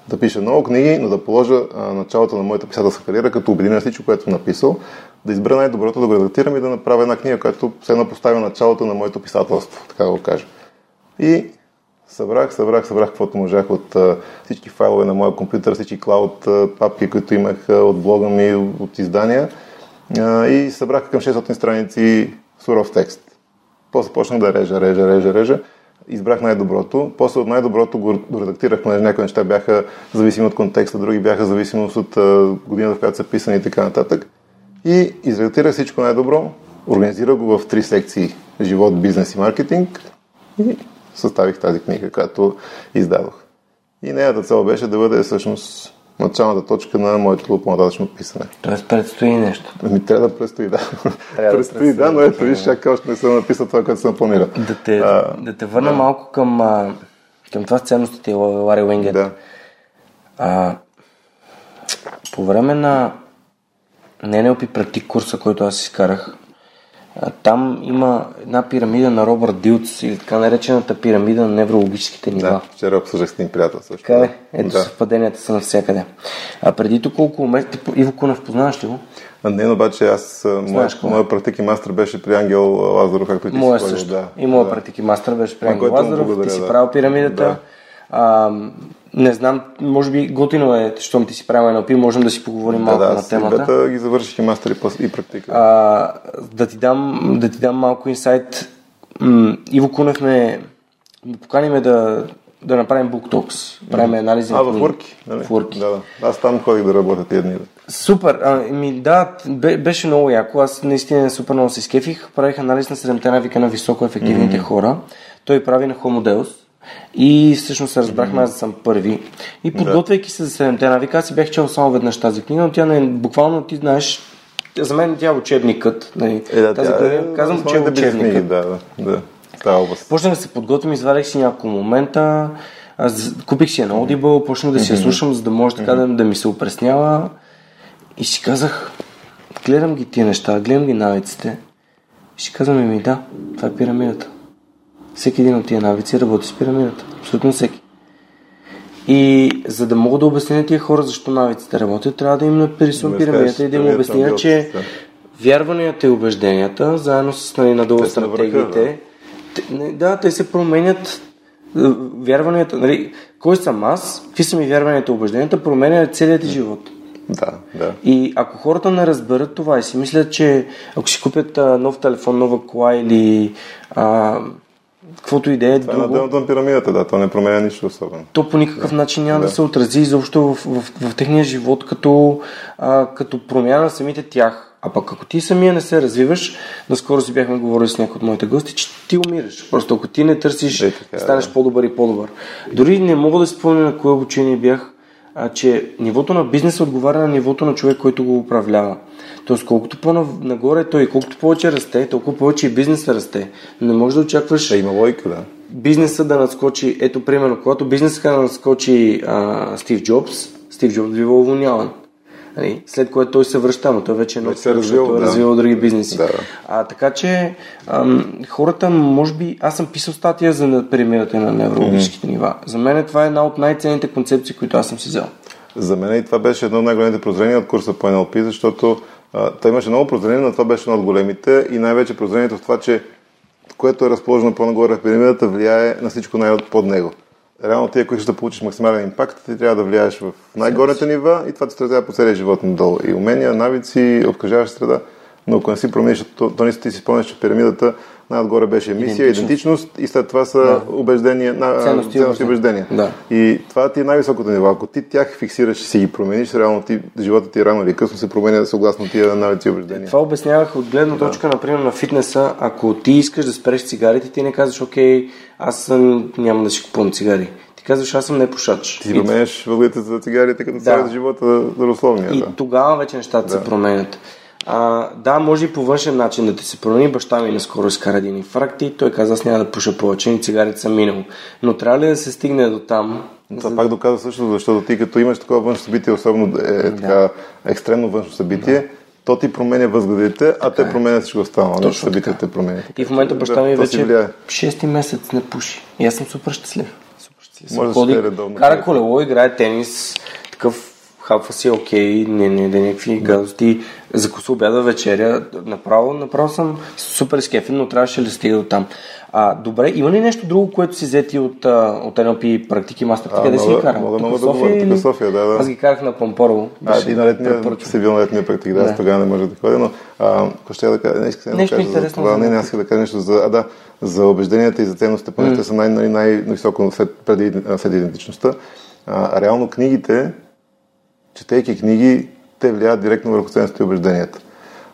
да пиша много книги, но да положа а, началото на моята писателска кариера, като обединя всичко, което написал, да избера най-доброто, да го редактирам и да направя една книга, която все едно поставя началото на моето писателство, така да го кажа. И Събрах, събрах, събрах каквото можах от всички файлове на моя компютър, всички клауд а, папки, които имах от блога ми, от издания и събрах към 600 страници суров текст. После почнах да режа, режа, режа, режа. Избрах най-доброто. После от най-доброто го редактирах, понеже някои неща бяха зависими от контекста, други бяха зависимост от годината, в която са писани и така нататък. И изредактирах всичко най-добро, организирах го в три секции живот, бизнес и маркетинг и съставих тази книга, която издадох. И нейната цел беше да бъде всъщност началната точка на моето по-нататъчно писане. Тоест предстои нещо. Ми трябва да предстои, да. Трябва предстои, да, но ето виж, чак още не съм написал това, което съм планирал. Да те, а, да те върна да. малко към, а, към това с ценностите, Лари Уенгет. Да. А, по време на NLP практик курса, който аз изкарах, там има една пирамида на Робърт Дилц или така наречената пирамида на неврологическите нива. Да, вчера обсъждах с един приятел също. Така е, ето да. съвпаденията са навсякъде. А преди тук около месец, Иво Кунев, познаваш ли го? А, не, но обаче аз, моя, моя практики мастър беше при Ангел Лазаров, както и ти моя си също. Да. И моя да. практики мастър беше при Ангел Лазаров, ти си правил пирамидата. Да. А, не знам, може би готино е, щом ти си правил NLP, можем да си поговорим да, малко да, на темата. Да, ги завърших и мастер и, и практика. А, да, ти дам, да ти дам малко инсайт. Иво Кунев ме, ме покани ме да, да направим Book Talks. Правим анализи а, в Урки? Нали? В Урки. Да, да. Аз там ходих да работя тия дни. Супер. А, ми, да, беше много яко. Аз наистина супер много се скефих. Правих анализ на 7 навика на високо ефективните mm-hmm. хора. Той прави на Homo Deus и всъщност се разбрахме, аз съм първи. И подготвяйки се за седемте навика, аз си бях чел само веднъж тази книга, но тя не, буквално ти знаеш, за мен тя е учебникът. Нали, е, да, тази тя, е, казвам, че е учебникът. Да, да, да. Почнах да се подготвим, извадих си няколко момента, аз купих си едно Audible, почнах да си я слушам, за да може така да, да ми се опреснява. И си казах, гледам ги тия неща, гледам ги навиците. И си казвам, ми да, това е пирамидата. Всеки един от тия навици работи с пирамидата. Абсолютно всеки. И за да мога да обясня на тия хора защо навиците работят, трябва да им напирисвам пирамидата и да им обясня, че вярванията и убежденията, заедно с нали, надолу стратегиите, да. да, те се променят вярванията, нали, кой съм аз, какви са ми вярванията и убежденията, променя целият ти живот. Да, да. И ако хората не разберат това и си мислят, че ако си купят а, нов телефон, нова кола или а, каквото и да е. Това е друго... на на пирамидата, да, то не променя нищо особено. То по никакъв начин няма да, да се отрази изобщо в, в, в, в техния живот като, а, като промяна на самите тях. А пък ако ти самия не се развиваш, наскоро си бяхме говорили с някои от моите гости, че ти умираш. Просто ако ти не търсиш, е, така, станеш да. по-добър и по-добър. Дори не мога да спомня на кое обучение бях, а, че нивото на бизнеса отговаря на нивото на човек, който го управлява. Тоест, колкото по-нагоре той, колкото повече расте, толкова повече и бизнеса расте. Не можеш да очакваш. Да, има лойка, да. Бизнеса да надскочи. Ето, примерно, когато бизнесът да надскочи а, Стив Джобс, Стив Джобс бива уволняван. Нали, след което той се връща, но той вече е много се развил, той е да. развил други бизнеси. Да. А, така че ам, хората, може би, аз съм писал статия за премирата на неврологическите mm-hmm. нива. За мен това е една от най-ценните концепции, които аз съм си взел. За мен и това беше едно от най-големите прозрения от курса по NLP, защото той имаше много прозрение, но това беше едно от големите и най-вече прозрението в това, че което е разположено по-нагоре в пирамидата, влияе на всичко най-под него. Реално ти, ако искаш да получиш максимален импакт, ти трябва да влияеш в най-горните нива и това ти се по целия живот надолу. И умения, навици, обкръжаваща среда. Но ако не си промениш, то, то не си ти си спомняш, че пирамидата най-отгоре беше мисия, идентичност, идентичност и след това са да. убеждения, на, ценности, ценности и убеждения. Да. И това ти е най-високото ниво. Ако ти тях фиксираш и си ги промениш, реално ти, живота ти рано или късно се променя съгласно тия навици и убеждения. Това обяснявах от гледна точка, да. например, на фитнеса. Ако ти искаш да спреш цигарите, ти не казваш, окей, аз съм, няма да си купувам цигари казваш, аз съм непушач. Ти променяш въглите за цигарите като да. живота здравословния. И да. тогава вече нещата да. се променят. А, да, може и по външен начин да ти се промени. Баща ми наскоро изкара един инфаркт и той каза, аз няма да пуша повече, и цигарите са минало. Но трябва ли да се стигне до там? Това за... пак доказва също, защото ти като имаш такова външно събитие, особено е, е така екстремно външно събитие, да. то ти променя възгледите, а те е. променят всичко останало. Точно събитията те променят. И в момента баща ми да, вече 6 месец не пуши. И аз съм супер щастлив. Супер щастлив. Може Ходи, да редовно. Кара колело, играе тенис, такъв хапва си окей, не, не да някакви гадости, закуса обяда вечеря, направо, направо съм супер скефен, но трябваше да стига до там. А, добре, има ли нещо друго, което си взети от, от NLP практики, мастер? А, Къде си ги кара? мога много да говоря, тук София, да, да. Аз ги карах на Помпорово. А, Беше и на летния, си бил на летния практик, да, Да. аз тогава не можех да ходя, но а, какво ще да кажа, не исках да кажа за това, не, не, аз да кажа нещо за, а да, за убежденията и за ценностите, понеже те са най, най, най-високо след, преди, след идентичността. А, реално книгите, четейки книги, те влияят директно върху ценностите и убежденията.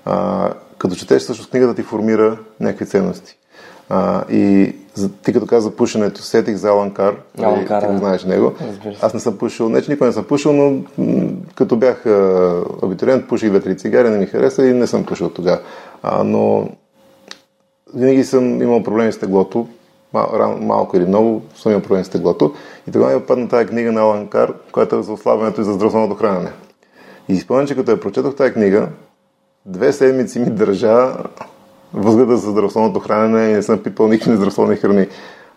А, като четеш, всъщност книгата ти формира някакви ценности. А, и за, ти като каза за пушенето, сетих за Алан Кар, Алан нали, Кар, ти го знаеш него. Аз не съм пушил, не че никой не съм пушил, но м, като бях а, абитуриент, пуших две-три цигари, не ми хареса и не съм пушил тогава. Но винаги съм имал проблеми с теглото, мал, малко или много съм имал проблеми с теглото. И тогава ми падна тази книга на Алан Кар, която е за ослабването и за здравословното хранене. И спомням, че като я прочетох тази книга, две седмици ми държа възгледа за здравословното хранене и не съм пипал никакви нездравословни храни.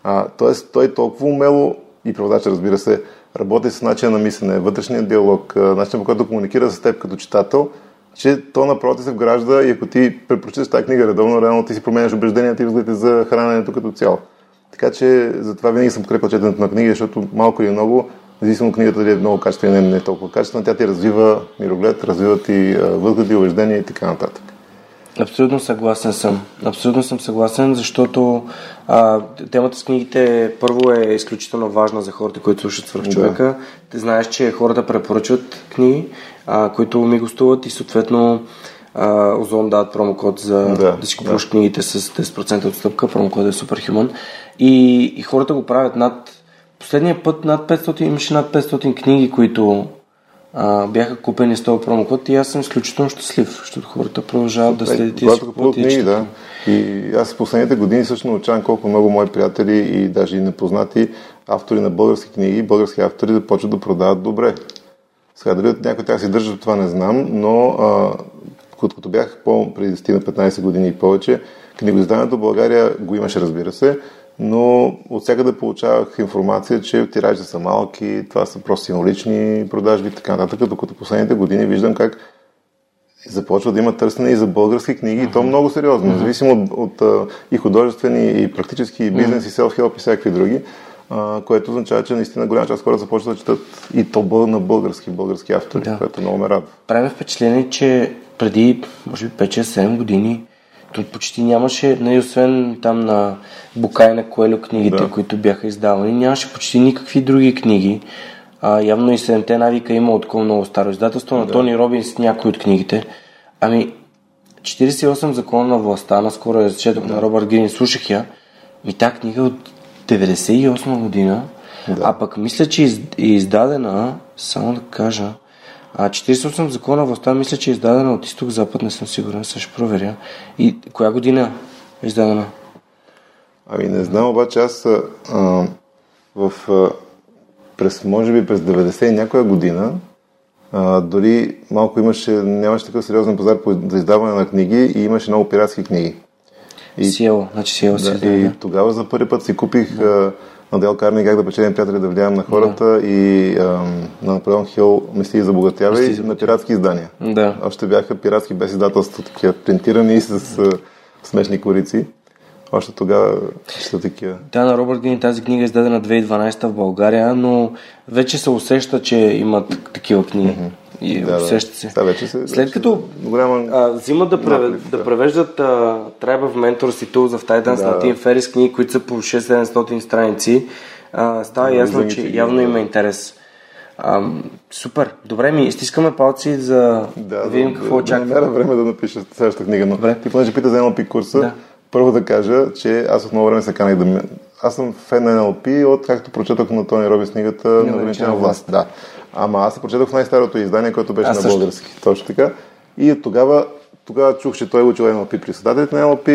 А, тоест, той толкова умело и преводач, разбира се, работи с начина на мислене, вътрешния диалог, начинът по който комуникира с теб като читател, че то направо ти се вгражда и ако ти препрочиташ тази книга редовно, реално ти си променяш убежденията и възгледите за храненето като цяло. Така че затова винаги съм подкрепил четенето на книги, защото малко или много, независимо книгата дали е много качествена или не е толкова качествена, тя ти развива мироглед, развива ти възгледи, убеждения и така нататък. Абсолютно съгласен съм. Абсолютно съм съгласен, защото а, темата с книгите първо е изключително важна за хората, които слушат свърх човека. Те знаеш, че хората препоръчват книги, а, които ми гостуват и съответно а, Озон дават промокод за да, Да, да си купуваш книгите с 10% отстъпка. Промокодът е Superhuman. И, и хората го правят над... Последния път над 500, имаше над 500 книги, които а, бяха купени с този промокод и аз съм изключително щастлив, защото хората продължават да следят и да си купуват книги, да. И аз в последните години също научавам колко много мои приятели и даже и непознати автори на български книги, български автори започват да продават добре. Сега дали някой от тях си държа това не знам, но а, като, бях по преди 10 на 15 години и повече, книгоизданието в България го имаше, разбира се, но от всякъде получавах информация, че тиражите са малки, това са просто символични продажби и така нататък, докато последните години виждам как започва да има търсене и за български книги, и то много сериозно, независимо от, от и художествени, и практически, и бизнес, и self-help, и всякакви други, а, което означава, че наистина голяма част хора започват да четат и то на български, български автори, Да. което много ме радва. Прави впечатление, че преди, може би 5-6-7 години, тут почти нямаше, нали, освен там на Букай на Коелю книгите, Да. които бяха издавани, нямаше почти никакви други книги. А, явно и Седемте навика има от такова много старо издателство, на Тони Робинс някои от книгите. Ами, 48 закона на властта, наскоро я четох на Робърт Грин, слушах я. Ми тази книга е от 98 година, а пък мисля, че из- е издадена, само да кажа, а 48 закона на властта, мисля, че е издадена от изток-запад, не съм сигурен, сега ще проверя. И коя година е издадена? Ами не знам, обаче аз а, в, а, през, може би през 90 и някоя година а, дори малко имаше, нямаше такъв сериозен пазар по, за издаване на книги и имаше много пиратски книги. И... Сиел, значи Сиел се Да, издава. и тогава за първи път си купих да. На Дел Карни как да печелим приятели да влияем на хората и ам, на Наполеон Хил Мисли за богатявай Мисли за на пиратски издания. Да. Още бяха пиратски без издателство, такива принтирани с а, смешни корици. Още тогава ще такива. Да, на Робърт Грин тази книга е издадена 2012 в България, но вече се усеща, че имат такива книги. И Да, да. усеща се. Сега вече се- След като голяма- а, взимат да, преве, наплив, да да. превеждат а, Tribe of Mentors и Tools of Titans Да. на Тим Ферис книги, които са по 6-700 страници, а, става ясно, виждам ги, че явно има, има да. интерес. А, супер. Добре, ми стискаме палци за да, Да, видим да, какво да, очаква. Да време да напиша следващата книга, но Добре. ти понеже пита за NLP курса, Да. първо да кажа, че аз от много време се канах да. Аз съм фен на NLP от както прочетох на Тони Робинс книгата на ограничена власт. Да. Ама аз се прочетох в най-старото издание, което беше Аз на също. български. Точно така. И тогава, тогава чух, че той е учил NLP при създателите на NLP,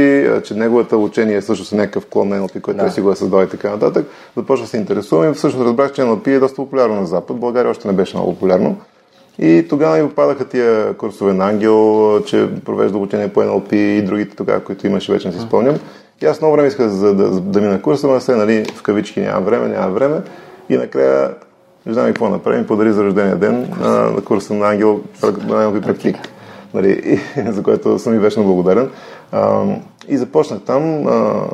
че неговата учение е също с някакъв клон на NLP, който Да. той си го е създал и така нататък. Започва да се интересувам и всъщност разбрах, че NLP е доста популярно на Запад. България още не беше много популярно. И тогава ми попадаха тия курсове на Ангел, че провежда обучение по NLP и другите тогава, които имаше, вече не си спомням. И аз много време исках за да, да мина курса, но се, нали, в кавички няма време, няма време. И накрая не знам какво направим, подари за рождения ден на курса на Ангел, на Ангел практик, нали, и, за което съм и вечно благодарен. А, и започнах там. А,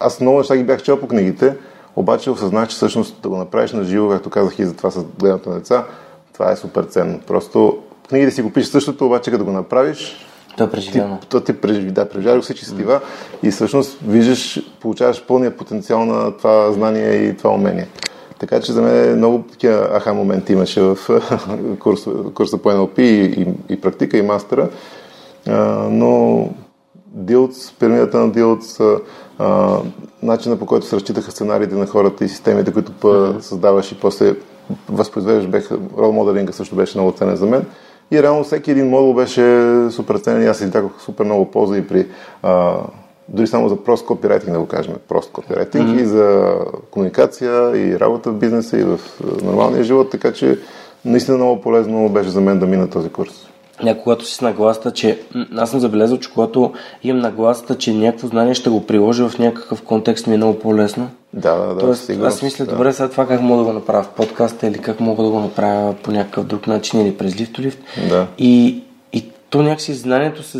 аз много неща ги бях чел по книгите, обаче осъзнах, че всъщност да го направиш на живо, както казах и за това с гледането на деца, това е супер ценно. Просто книгите си го пишеш същото, обаче като го направиш, То е преживяно. ти, то ти преживи, да, преживяваш всички сетива и всъщност виждаш, получаваш пълния потенциал на това знание и това умение. Така че за мен много такива аха моменти имаше в курса, курса по NLP и, и, и практика, и мастера. А, но Дилц, пирамидата на Дилц, а, начина по който се разчитаха сценариите на хората и системите, които па, създаваш и после възпроизвеждаш, рол моделинга също беше много ценен за мен. И реално всеки един модул беше супер ценен и аз дадох супер много полза и при а, дори само за прост копирайтинг, да го кажем, прост копирайтинг mm-hmm. и за комуникация и работа в бизнеса и в нормалния живот, така че наистина много полезно беше за мен да мина този курс. Не, когато си с нагласата, че аз съм забелязал, че когато имам нагласата, че някакво знание ще го приложа в някакъв контекст ми е много по-лесно. Да, да, да. Тоест, сигурно, аз мисля, да. добре, сега това как мога да го направя в подкаста или как мога да го направя по някакъв друг начин или през лифтолифт. Да. И, и то някакси знанието се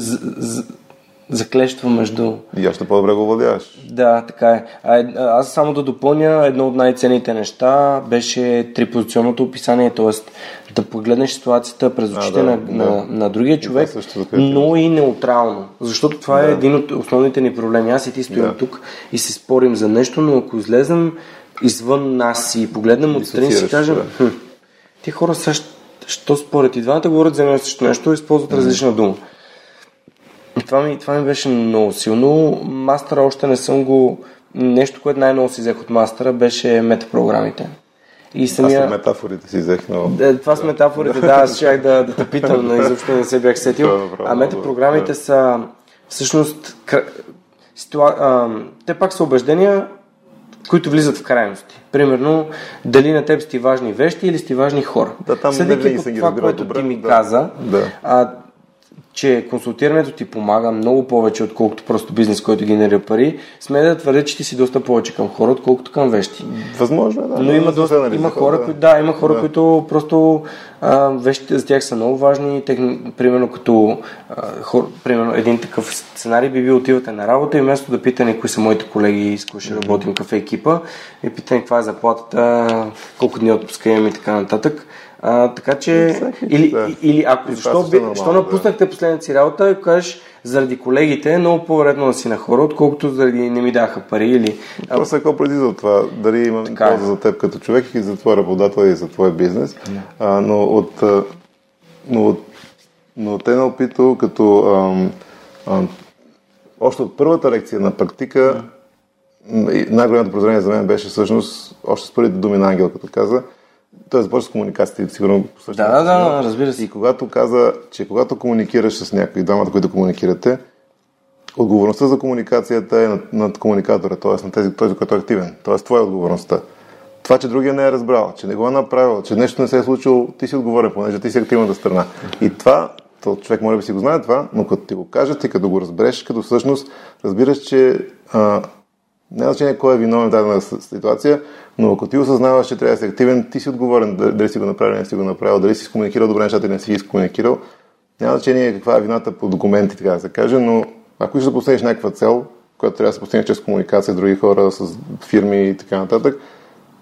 заклещва между И още по-добре го владяваш. да, така е. А, е- а, аз само да допълня, едно от най-ценните неща беше трипозиционното описание, т.е. да погледнеш ситуацията през очите да, на, да. на, на другия човек, също за креативност. но и неутрално. Защото това е Да. един от основните ни проблеми. Аз и ти стоим Да. тук и се спорим за нещо, но ако излезем извън нас и погледнем отстрани и си кажем, да. хм, ти хора са, що според и двамата говорят за едно и също нещо и използват различна дума. Това ми, това ми беше много силно. Мастера още не съм го... Нещо, което най-много си взех от мастера, беше метапрограмите. И Аз след самия... метафорите си взех много. Да, това с метафорите, да, аз щях да, да те питам, но изобщо не се бях сетил. Това е А метапрограмите са всъщност ситуа... а, те пак са убеждения, които влизат в крайности. Примерно, дали на теб сти важни вещи или сти важни хора. Да, там не Следейки винаги по съм ги това, което добре, ти ми да. каза, Да. а, че консултирането ти помага много повече, отколкото просто бизнес, който генерира пари, сме да твърдя, че ти си доста повече към хора, отколкото към вещи. Възможно е, да. Но има, да, доста, нали, има хора, да. които, да, има хора, Да. които просто а, вещите за тях са много важни. Техни, примерно като а, хор, примерно един такъв сценарий би бил отивате на работа и вместо да питане кои са моите колеги, с които ще работим кафе екипа, и питане каква е заплатата, колко дни отпуска имам и така нататък. А, така че, или, да. или ако И това защо, би, нормално, защо да. напуснахте последната си работа и кажеш, заради колегите е много по-вредно да си на хора, отколкото заради не ми даха пари или... А, Просто какво произлиза от това? Дали има Така е. полза за теб като човек и за твоя работодател и за твой бизнес. А, но от, но от, но от NLP-то като ам, ам, още от първата лекция на практика най-голямото прозрение за мен беше всъщност още с първите думи на Ангел, като каза той започва с комуникацията сигурно по същия Да, да, да, разбира се. И когато каза, че когато комуникираш с някой, двамата, които комуникирате, отговорността за комуникацията е над, над комуникатора, т.е. на тези, този, който е активен. Т.е. това е отговорността. Това, че другия не е разбрал, че не го е направил, че нещо не се е случило, ти си отговорен, понеже ти си активната страна. И това, то човек може би си го знае това, но като ти го кажат и като го разбереш, като всъщност разбираш, че а, не значение кой е виновен в дадена ситуация, но ако ти осъзнаваш, че трябва да си активен, ти си отговорен дали си го направил не си го направил, дали си комуникирал добре нещата не си ги комуникирал. Няма значение каква е вината по документи, така да се каже, но ако искаш да постигнеш някаква цел, която трябва да се постигне чрез комуникация с други хора, с фирми и така нататък,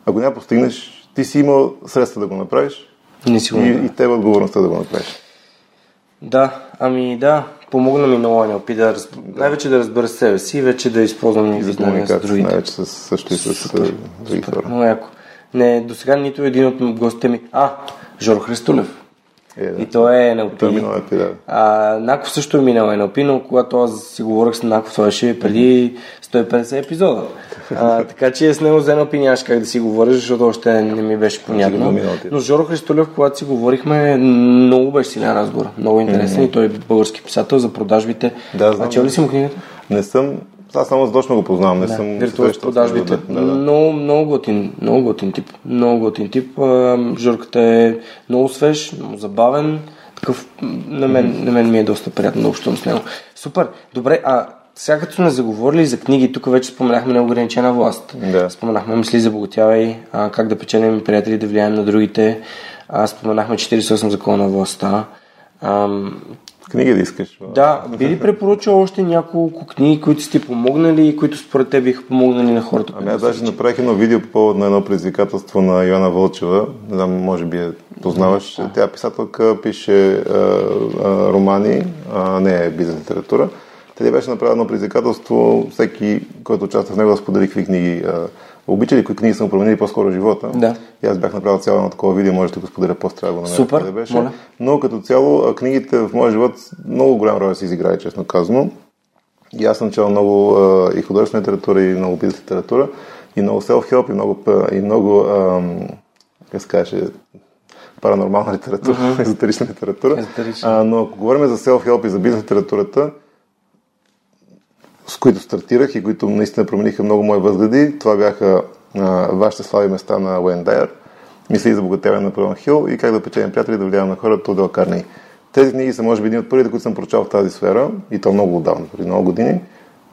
ако няма постигнеш, ти си имал средства да го направиш не си го и, и тебе отговорността да го направиш. Да, ами да, помогна ми много NLP да разб... най-вече да разбера себе си и вече да използвам И за знания с комуникация, другите. най-вече с, също и с а, други хора. Много яко. Не, до сега нито един от гостите ми... А, Жоро Христулев. Е, да. И той е NLP. Той е минал епи, да. А, Наков също е минал NLP, но когато аз си говорих с Наков, той беше преди 150 епизода. А, така че с него за NLP нямаше как да си говориш, защото още не ми беше понятно. Минал ти. Но Жоро Христолев, когато си говорихме, много беше силен разговор. Много интересен и той е български писател за продажбите. Да, знам. а чел ли си му книгата? Не съм, аз само задочно го познавам, не съм Виртуоз продажбите. него, Да, да. Много, много готин, много готин тип. Много готин тип. Жорката е много свеж, много забавен. Такъв, на мен, на мен ми е доста приятно да общувам с него. Супер. Добре, а сега като сме заговорили за книги, тук вече споменахме неограничена власт. Да. Споменахме Мисли за богатявай, как да печелим приятели, да влияем на другите. А, споменахме 48 закона на властта. Книги да искаш. да, би ли препоръчал още няколко книги, които сте помогнали и които според теб биха помогнали на хората? Ами аз даже направих едно видео по повод на едно предизвикателство на Йоанна Вълчева. Не знам, може би я познаваш. Тя е писателка, пише а, а, романи, а не е бизнес литература. Тя беше направила едно предизвикателство, всеки, който участва в него, да сподели какви книги а, обича или кои книги са му променили по-скоро живота. Да. И аз бях направил цяло едно такова видео, може да го споделя после трябва да го намеря Супер, къде беше. моля. Но като цяло книгите в моя живот много голям роля си изиграе, честно казано. И аз съм чел много а, и художествена литература, и много бизнес литература, и много self-help, и много, и много ам, как се каже, паранормална литература, езотерична литература. Езотерична. А, но ако говорим за self-help и за бизнес литературата, с които стартирах и които наистина промениха много мои възгледи, това бяха а, вашите слаби места на Уейн Дайер, Мисли за богатяване на Пълн Хил и как да печелим приятели да влияем на хората от Карни. Тези книги са, може би, един от първите, които съм прочел в тази сфера, и то много отдавна, преди много години.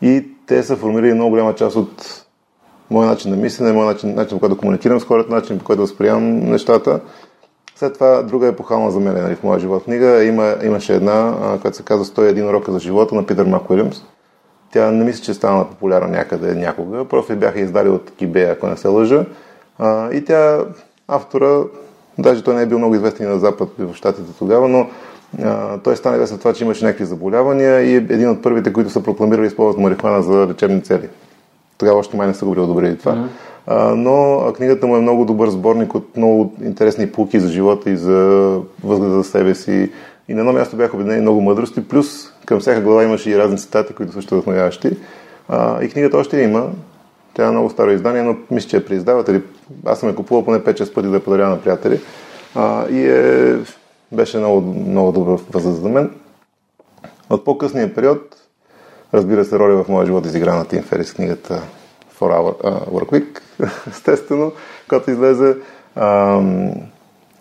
И те са формирали много голяма част от моя начин на мислене, моя начин, начин по който да комуникирам с хората, начин по който да възприемам нещата. След това друга епохална за мен нали, в моя живот книга има, имаше една, която се казва 101 урока за живота на Питър Мак Уилямс. Тя не мисля, че е станала популярна някъде някога. Просто я бяха издали от Кибе, ако не се лъжа. А, и тя, автора, даже той не е бил много известен и на Запад в Штатите тогава, но а, той стана известен това, че имаше някакви заболявания и е един от първите, които са прокламирали използват марихуана за лечебни цели. Тогава още май не са го одобрили това. Mm-hmm. А, но книгата му е много добър сборник от много интересни пулки за живота и за възгледа за себе си. И на едно място бяха обединени много мъдрости, плюс към всяка глава имаше и разни цитати, които също вдъхновяващи. И книгата още има. Тя е много старо издание, но мисля, че я преиздават. Или... Аз съм я купувал поне 5-6 пъти да я подаря на приятели. А, и е... беше много, много добър възраст за мен. От по-късния период, разбира се, роля в моя живот изигра на Тим Ферис книгата For Our uh, Work Week, естествено, която излезе ам,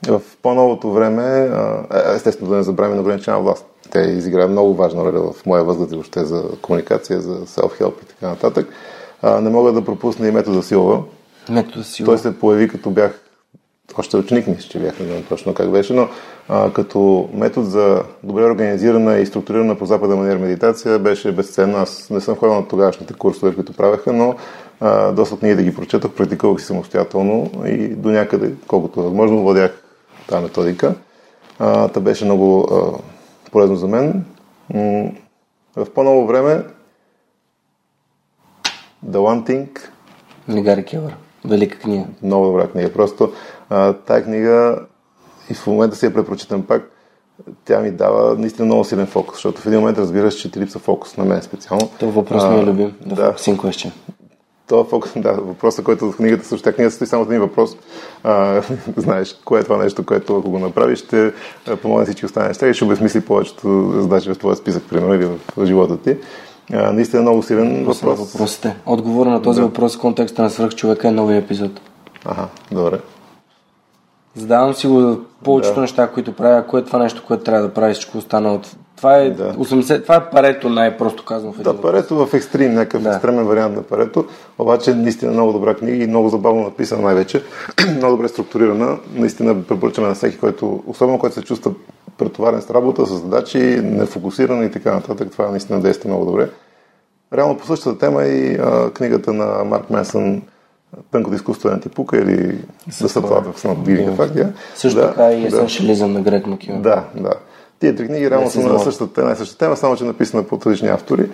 в по-новото време, а, естествено да не забравяме на ограничена власт. Те изиграе много важна роля в моя възглед въобще за комуникация, за self-help и така нататък. Не мога да пропусна и метода Силва. Метода си. Той се появи като бях още ученик, мисля, че бях, не знам точно как беше, но а, като метод за добре организирана и структурирана по запада манера медитация беше безценна. Аз не съм ходил на тогавашните курсове, които правеха, но а, доста от ние да ги прочетох, практикувах си самостоятелно и до някъде, колкото е възможно, владях тази методика. А, та беше много а, полезно за мен. М- в по-ново време The One Thing На Гари Келър. Велика книга. много добра книга. Просто а, тая книга и в момента си я препрочитам пак. Тя ми дава наистина много силен фокус, защото в един момент разбираш, че ти липса фокус на мен специално. Това въпрос ми е любим. Да. Focusing question. Това фокус, да, въпросът, който в книгата също, тя книга състои само от един въпрос. А, знаеш, кое е това нещо, което ако го направиш, ще помогне всички останали неща и ще обезмисли повечето задачи в твоя списък, примерно, или в, живота ти. А, наистина много силен Въпрос. въпрос. въпросите. Отговора на този Да. въпрос в контекста на свръхчовека е новия епизод. Ага, добре. Задавам си го повечето Да. неща, които правя. Кое е това нещо, което трябва да прави всичко останало? Това е, Да. 80, това е парето най-просто казвам в Да, парето в екстрим, някакъв Да. екстремен вариант на парето, обаче наистина много добра книга и много забавно написана най-вече, много добре структурирана. Наистина препоръчваме на всеки, който, особено който се чувства претоварен с работа, с задачи, нефокусиран и така нататък. Това наистина действа много добре. Реално по същата тема е и а, книгата на Марк Менсън Тънкото изкуство на типука или Да са това в. Yeah. Също да, така и да. есеншализъм на Грег Макион. Да, да. Тия три книги реално са на същата, една и същата тема, само че написана по различни автори,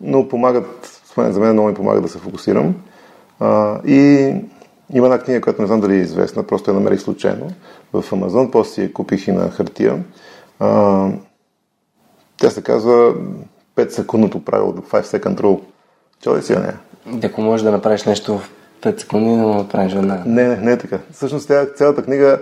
но помагат, за мен много ми помага да се фокусирам. А, и има една книга, която не знам дали е известна, просто я намерих случайно в Амазон, после си я купих и на хартия. А, тя се казва 5 секундното правило, 5 second rule. Чува ли си я нея? Ако можеш да направиш нещо в 5 секунди, да го направиш веднага. Не, не, не е така. Всъщност тя, цялата книга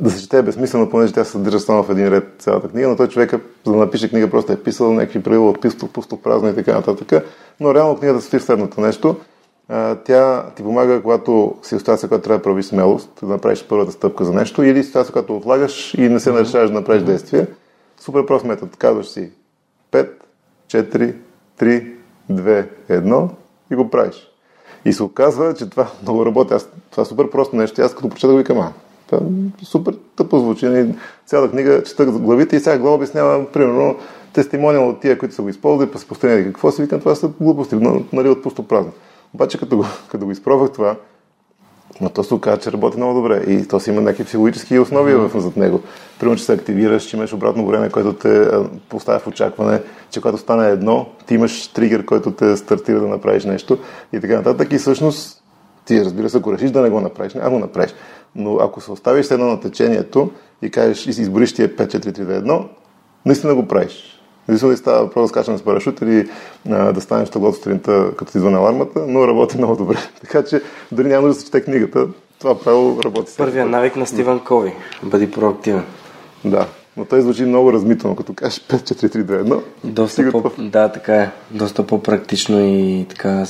да се чете е безсмислено, понеже тя се съдържа само в един ред цялата книга, но той човека, за да напише книга, просто е писал някакви правила от пусто, пусто празно и така нататък. Но реално книгата се в следното нещо. Тя ти помага, когато си в ситуация, която трябва да прави смелост, да направиш първата стъпка за нещо, или ситуация, която отлагаш и не се решаваш да направиш действие. Супер прост метод. Казваш си 5, 4, 3, 2, 1 и го правиш. И се оказва, че това много работи. Аз, това е супер просто нещо. Аз като прочета го викам, а, е супер тъпо звучи. Нали, Цялата книга чета главите и сега глава обяснява, примерно, тестимониал от тия, които са го използвали, па се постигнали какво си викам, това са глупости, нали, от пусто празно. Обаче като го, като го изпробвах това, но то се оказа, че работи много добре и то си има някакви психологически основи mm-hmm. зад него. Примерно, че се активираш, че имаш обратно време, което те поставя в очакване, че когато стане едно, ти имаш тригер, който те стартира да направиш нещо и така нататък. И всъщност ти, разбира се, ако решиш да не го направиш, не го направиш. Но ако се оставиш едно на течението и кажеш, избориш тия 5, 4, 3, 2, 1, наистина го правиш. Независимо да става въпрос да скачаме с парашут или а, да станеш таблото сутринта, като ти звъна алармата, но работи много добре. така че дори няма да се чете книгата. Това правило работи. Първият навик на Стивен Кови. Бъди проактивен. Да, но той звучи много размитано, като кажеш 5, 4, 3, 2, 1. Доста по, да, така е. Доста по-практично и така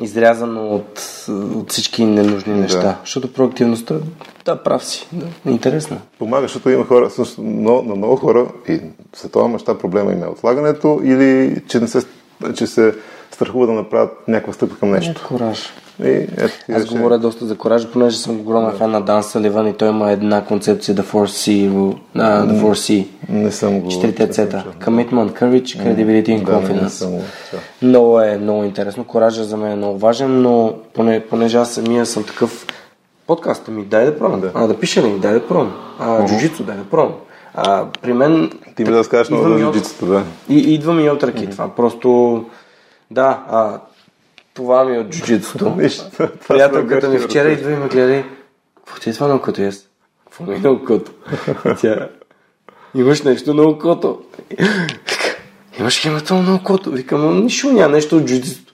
изрязано от, от всички ненужни неща. Да. Защото проактивността, да, прав си. Да, интересно. Помага, защото има хора, също, но, на много хора и световен мащаб проблема им е отлагането или че, не се, че се страхува да направят някаква стъпка към нещо. Е, кораж. И, ето, Аз говоря доста за кораж, понеже съм огромен да. фен на Дан Саливан и той има една концепция The 4C. Uh, the 4C. Не съм го. Четирите цета. Commitment, Courage, Credibility and Confidence. Да, много е много интересно. Коража за мен е много важен, но поне, понеже аз самия съм такъв подкаста ми, дай да пробвам. Да. А, да пише ли, дай да пробвам. А, uh-huh. джуджицу, дай да пробвам. А, при мен... Ти ми да скажеш много за джуджицата, да. И, идва ми от ръки uh-huh. това. Просто, да, а, това ми е от джуджитото. Приятелката ми вчера идва и ме гледа какво ти е това на окото? Аз, какво ми е на окото? Тя, имаш нещо на окото. Имаш хематом на окото. Викам, нищо няма нещо от джуджитото.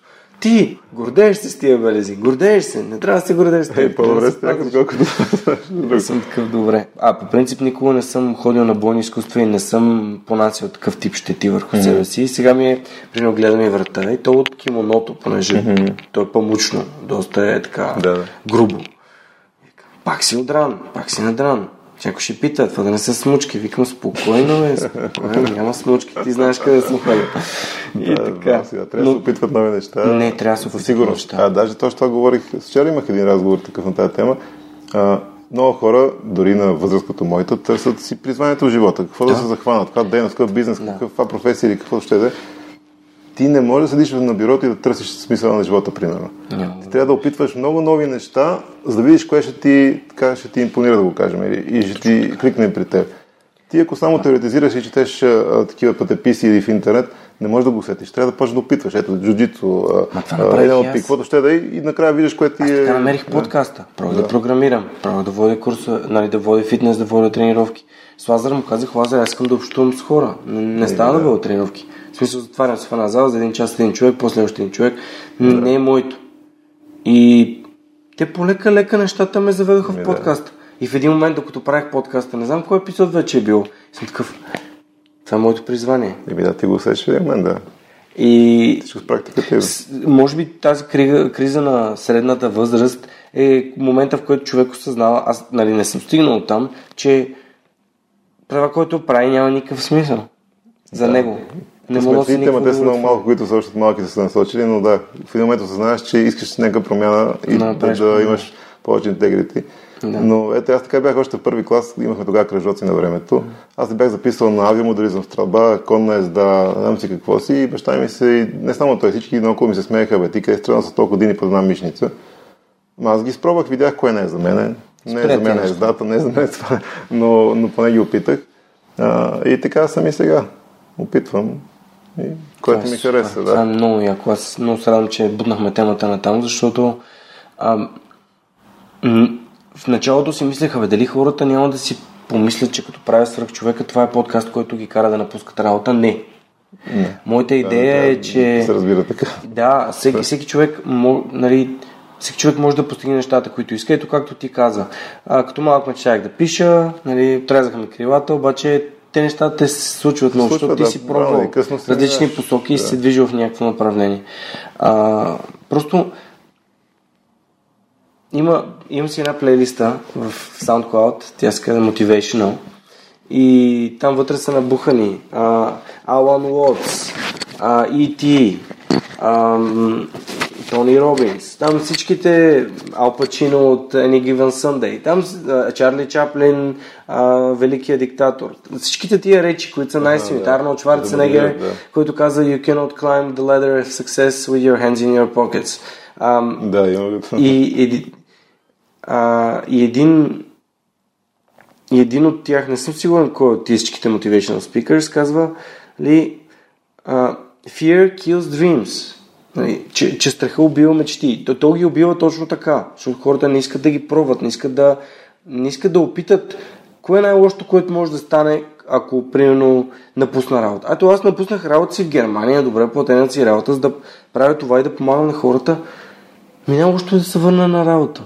Ти, гордееш се с тия белези, гордееш се, не трябва да се гордееш с тия. Е, по-добре с тях, отколкото съм такъв добре. А, по принцип никога не съм ходил на бойни изкуства и не съм понасял такъв тип щети върху mm-hmm. себе си. И сега ми е, примерно, гледам и врата и то от кимоното, понеже mm-hmm. то е по-мучно, доста е така да, да. грубо. Пак си отран, пак си надран. Някой ще пита, това да не са смучки. Викам, спокойно, бе, спокойно, няма смучки, ти знаеш къде съм ходил. И да, така. Да, сега, трябва да се опитват нови неща. Не, трябва да се опитват сигурно. неща. А, даже точно това говорих. Вчера имах един разговор такъв на тази тема. А, много хора, дори на възраст като моята, търсят си призванието в живота. Какво да, да се захванат, каква дейност, какъв бизнес, да. каква професия или какво ще да е ти не можеш да седиш на бюрото и да търсиш смисъла на живота, примерно. Yeah. Ти трябва да опитваш много нови неща, за да видиш кое ще ти, така, ще ти импонира, да го кажем, или, и ще ти кликне при теб. Ти ако само теоретизираш и четеш а, такива пътеписи или в интернет, не можеш да го усетиш. Трябва да почнеш да опитваш. Ето, джуджицу, NLP, каквото ще да и, и накрая виждаш кое ти е... Аз така намерих подкаста. Пробвах да. да програмирам, пробвах да водя курса, нали, да водя фитнес, да водя тренировки. С Лазар му казах, Лазар, аз искам да общувам с хора. Не, не става да водя тренировки. В смисъл, затварям се в една зала за един час един човек, после още един човек. Да. Не е моето. И те полека-лека нещата ме заведоха в ами подкаста. И в един момент, докато правих подкаста, не знам кой епизод вече е бил, съм такъв, това е моето призвание. Еми да, ти го усещаш в един момент, да. И с практиката може би тази криза, криза на средната възраст е момента, в който човек осъзнава, аз нали, не съм стигнал там, че това, което прави, няма никакъв смисъл за да. него. Не мога да те, те са много малко, които са още малки са насочили, но да, в един момент осъзнаеш, че искаш някаква промяна и да, да, да имаш повече интегрити. Да. Но ето аз така бях още в първи клас, имахме тогава кръжоци на времето. Аз се бях записал на авиомоделизъм в стрелба, конна езда, знам си какво си и баща ми се, не само той, всички наоколо ми се смееха, бе, ти къде стрелна с толкова години под една мишница. Но аз ги спробвах, видях кое не е за мен. Не е за мен ездата, не е за мен това, но, но поне ги опитах. А, и така съм и сега. Опитвам. И, което ми хареса, да. Това е много яко. Аз много се радвам, че буднахме темата на там, защото а, м- в началото си мислеха, бе, дали хората няма да си помислят, че като правя свръх човека, това е подкаст, който ги кара да напускат работа. Не. Не. Моята идея да, да, е, че... Се разбира така. Да, всеки, всеки човек, нали, всеки човек може да постигне нещата, които иска. Ето както ти каза. А, като малък мечтаях да пиша, нали, трезаха ми крилата, обаче те нещата те се случват много, защото ти си пробвал различни посоки да. и се движил в някакво направление. А, просто има, имам си една плейлиста в SoundCloud, тя се казва Motivational и там вътре са набухани uh, Alan Watts, а, E.T., Тони Робинс, там всичките Ал Пачино от Any Given Sunday, там а, Чарли Чаплин, а, Великият диктатор, всичките тия речи, които са най-силните, да. Арнолд Шварценегер, Да. който каза You cannot climb the ladder of success with your hands in your pockets. Ам, Да, има го. и, и, а, и един и един от тях, не съм сигурен кой от всичките motivational speakers, казва ли а, Fear kills dreams. Нали, че, че страха убива мечти. То, то ги убива точно така, защото хората не искат да ги пробват, не искат да, не искат да опитат кое е най-лошото, което може да стане, ако, примерно, напусна работа. Ето аз напуснах работа си в Германия, добре платената си работа, за да правя това и да помагам на хората. Ми най-лошото е да се върна на работа.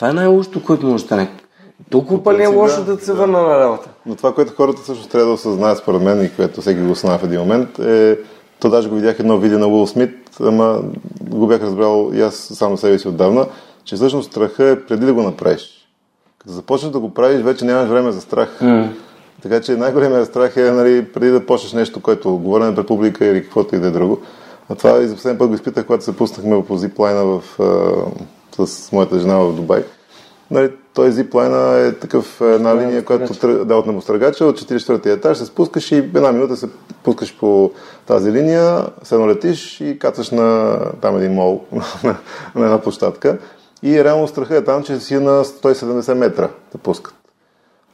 Това е най-лошото, което може да стане. Толкова пък не е лошо да, да се да. върна на работа. Но това, което хората също трябва да осъзнаят, според мен, и което всеки го осъзнава в един момент, е, то даже го видях едно видео на Уил Смит, ама го бях разбрал и аз само себе си отдавна, че всъщност страха е преди да го направиш. Като започнеш да го правиш, вече нямаш време за страх. Mm. Така че най-големият страх е нали, преди да почнеш нещо, което говорене пред публика или каквото и да е друго. А това и за последния път го изпитах, когато се пуснахме по зиплайна в, с моята жена в Дубай. Нали, той зиплайна е такъв е, една линия, която тръ- да, от небостъргача, от 44-ти етаж се спускаш и една минута се пускаш по тази линия, се летиш и кацаш на там един мол, на, на една площадка. И реално страха е там, че си на 170 метра да пускат.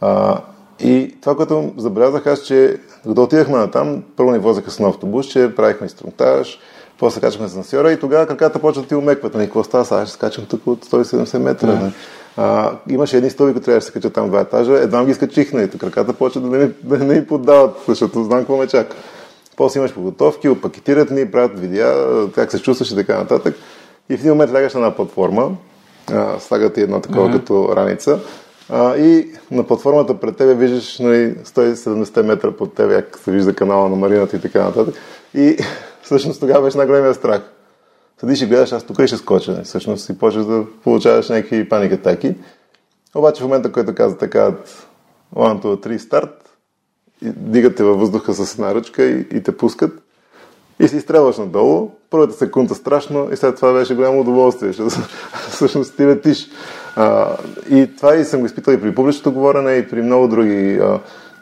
А, и това, което забелязах аз, че когато отидахме на там, първо ни возеха с на автобус, че правихме инструктаж, после качахме с насьора и тогава краката почват да ти умекват. Нали, какво става? Сега ще скачам тук от 170 метра. Mm. А, имаше едни стълби, които трябваше да се качат там два етажа. Едва ги скачих, нали, краката почват да не, да не ни поддават, защото знам какво ме чака. После имаш подготовки, опакетират ни, правят видеа, как се чувстваш и така нататък. И в един момент лягаш на една платформа, а, слагат ти едно такова mm-hmm. като раница. А, и на платформата пред тебе виждаш нали, 170 метра под тебе, как се вижда канала на марината и така нататък. И всъщност тогава беше най-големия страх. Седиш и гледаш, аз тук и ще скоча. Всъщност и почваш да получаваш някакви паник атаки. Обаче в момента, който каза така, 1, 2, 3, старт, дигате във въздуха с една ръчка и, и те пускат. И си изстрелваш надолу, първата секунда страшно и след това беше голямо удоволствие, всъщност ти летиш. А, и това и съм го изпитал и при публичното говорене, и при много други а,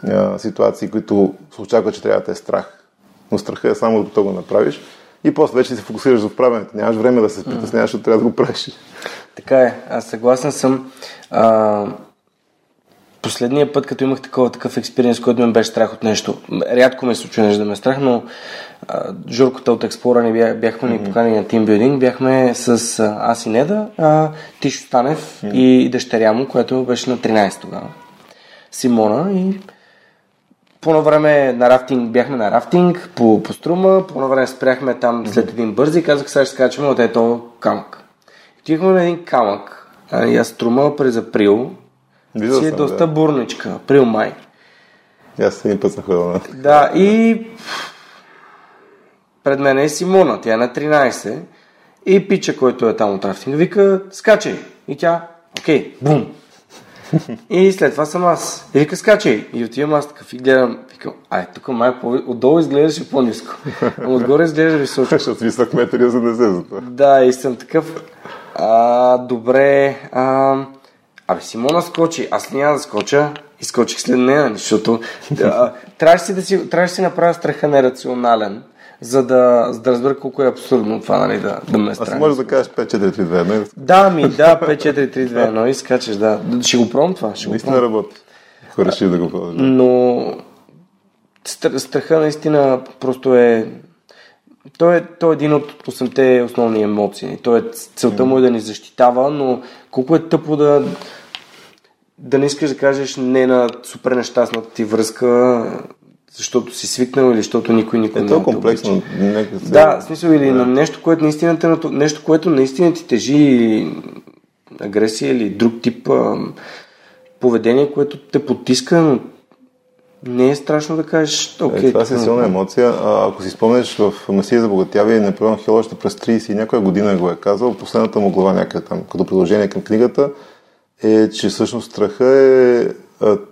а, ситуации, които се очаква, че трябва да те е страх. Но страха е само докато го направиш. И после вече се фокусираш в правенето. Нямаш време да се притесняваш, защото трябва да го правиш. Така е, аз съгласен съм. А, последния път, като имах такова, такъв експириенс, който ме беше страх от нещо, рядко ме се случва нещо да ме е страх, но а, Журката от Експлора ни бях, бяхме ни поканени на тимбилдинг, бяхме с а, аз и Неда, а, Тишо Станев и дъщеря му, която беше на 13 тогава. Симона и по едно време на рафтинг, бяхме на рафтинг по, по струма, по едно време спряхме там след един бързи и казах, сега ще скачаме от ето камък. Отидохме на един камък, а, аз струма през април, Виждал си е доста да. бурничка, април-май. Аз един път съм ходил на... Да, и пред мен е Симона, тя е на 13 и пича, който е там от рафтинга, вика, скачай. И тя, окей, бум. И след това съм аз. И вика, скачай. И отивам аз такъв и гледам, викам, ай, тук май по- отдолу изглеждаше по-низко. Отгоре изглежда високо. Защото висок метър 80 за това. Да, и съм такъв. А, добре. А, абе, Симона скочи. Аз няма да скоча. И скочих след нея, защото да, трябваше си да си, трябваше да си направя страха нерационален, за да, за да разбера колко е абсурдно това, нали, да, да ме е А си страх. можеш да кажеш 5-4-3-2, не? Да, ми, да, 5-4-3-2-1 и скачаш, да. Ще го пробвам това, ще го Наистина пробвам. работи. Ако реши да го ползваш. Но стр- страха наистина просто е... Той е, той е един от 8-те основни емоции. Той е, целта му е да ни защитава, но колко е тъпо да, да не искаш да кажеш не на супер нещастната ти връзка, защото си свикнал или защото никой никой Е, не те комплексно. Нека се... Да, в смисъл или на нещо, което наистина, нещо, което наистина ти тежи агресия или друг тип а, поведение, което те потиска, но не е страшно да кажеш, окей. Е, това си е силна емоция. А, ако си спомнеш в Месия за богатявие, Наполеон Хил още през 30 и някоя година го е казал, последната му глава някъде там, като приложение към книгата, е, че всъщност страха е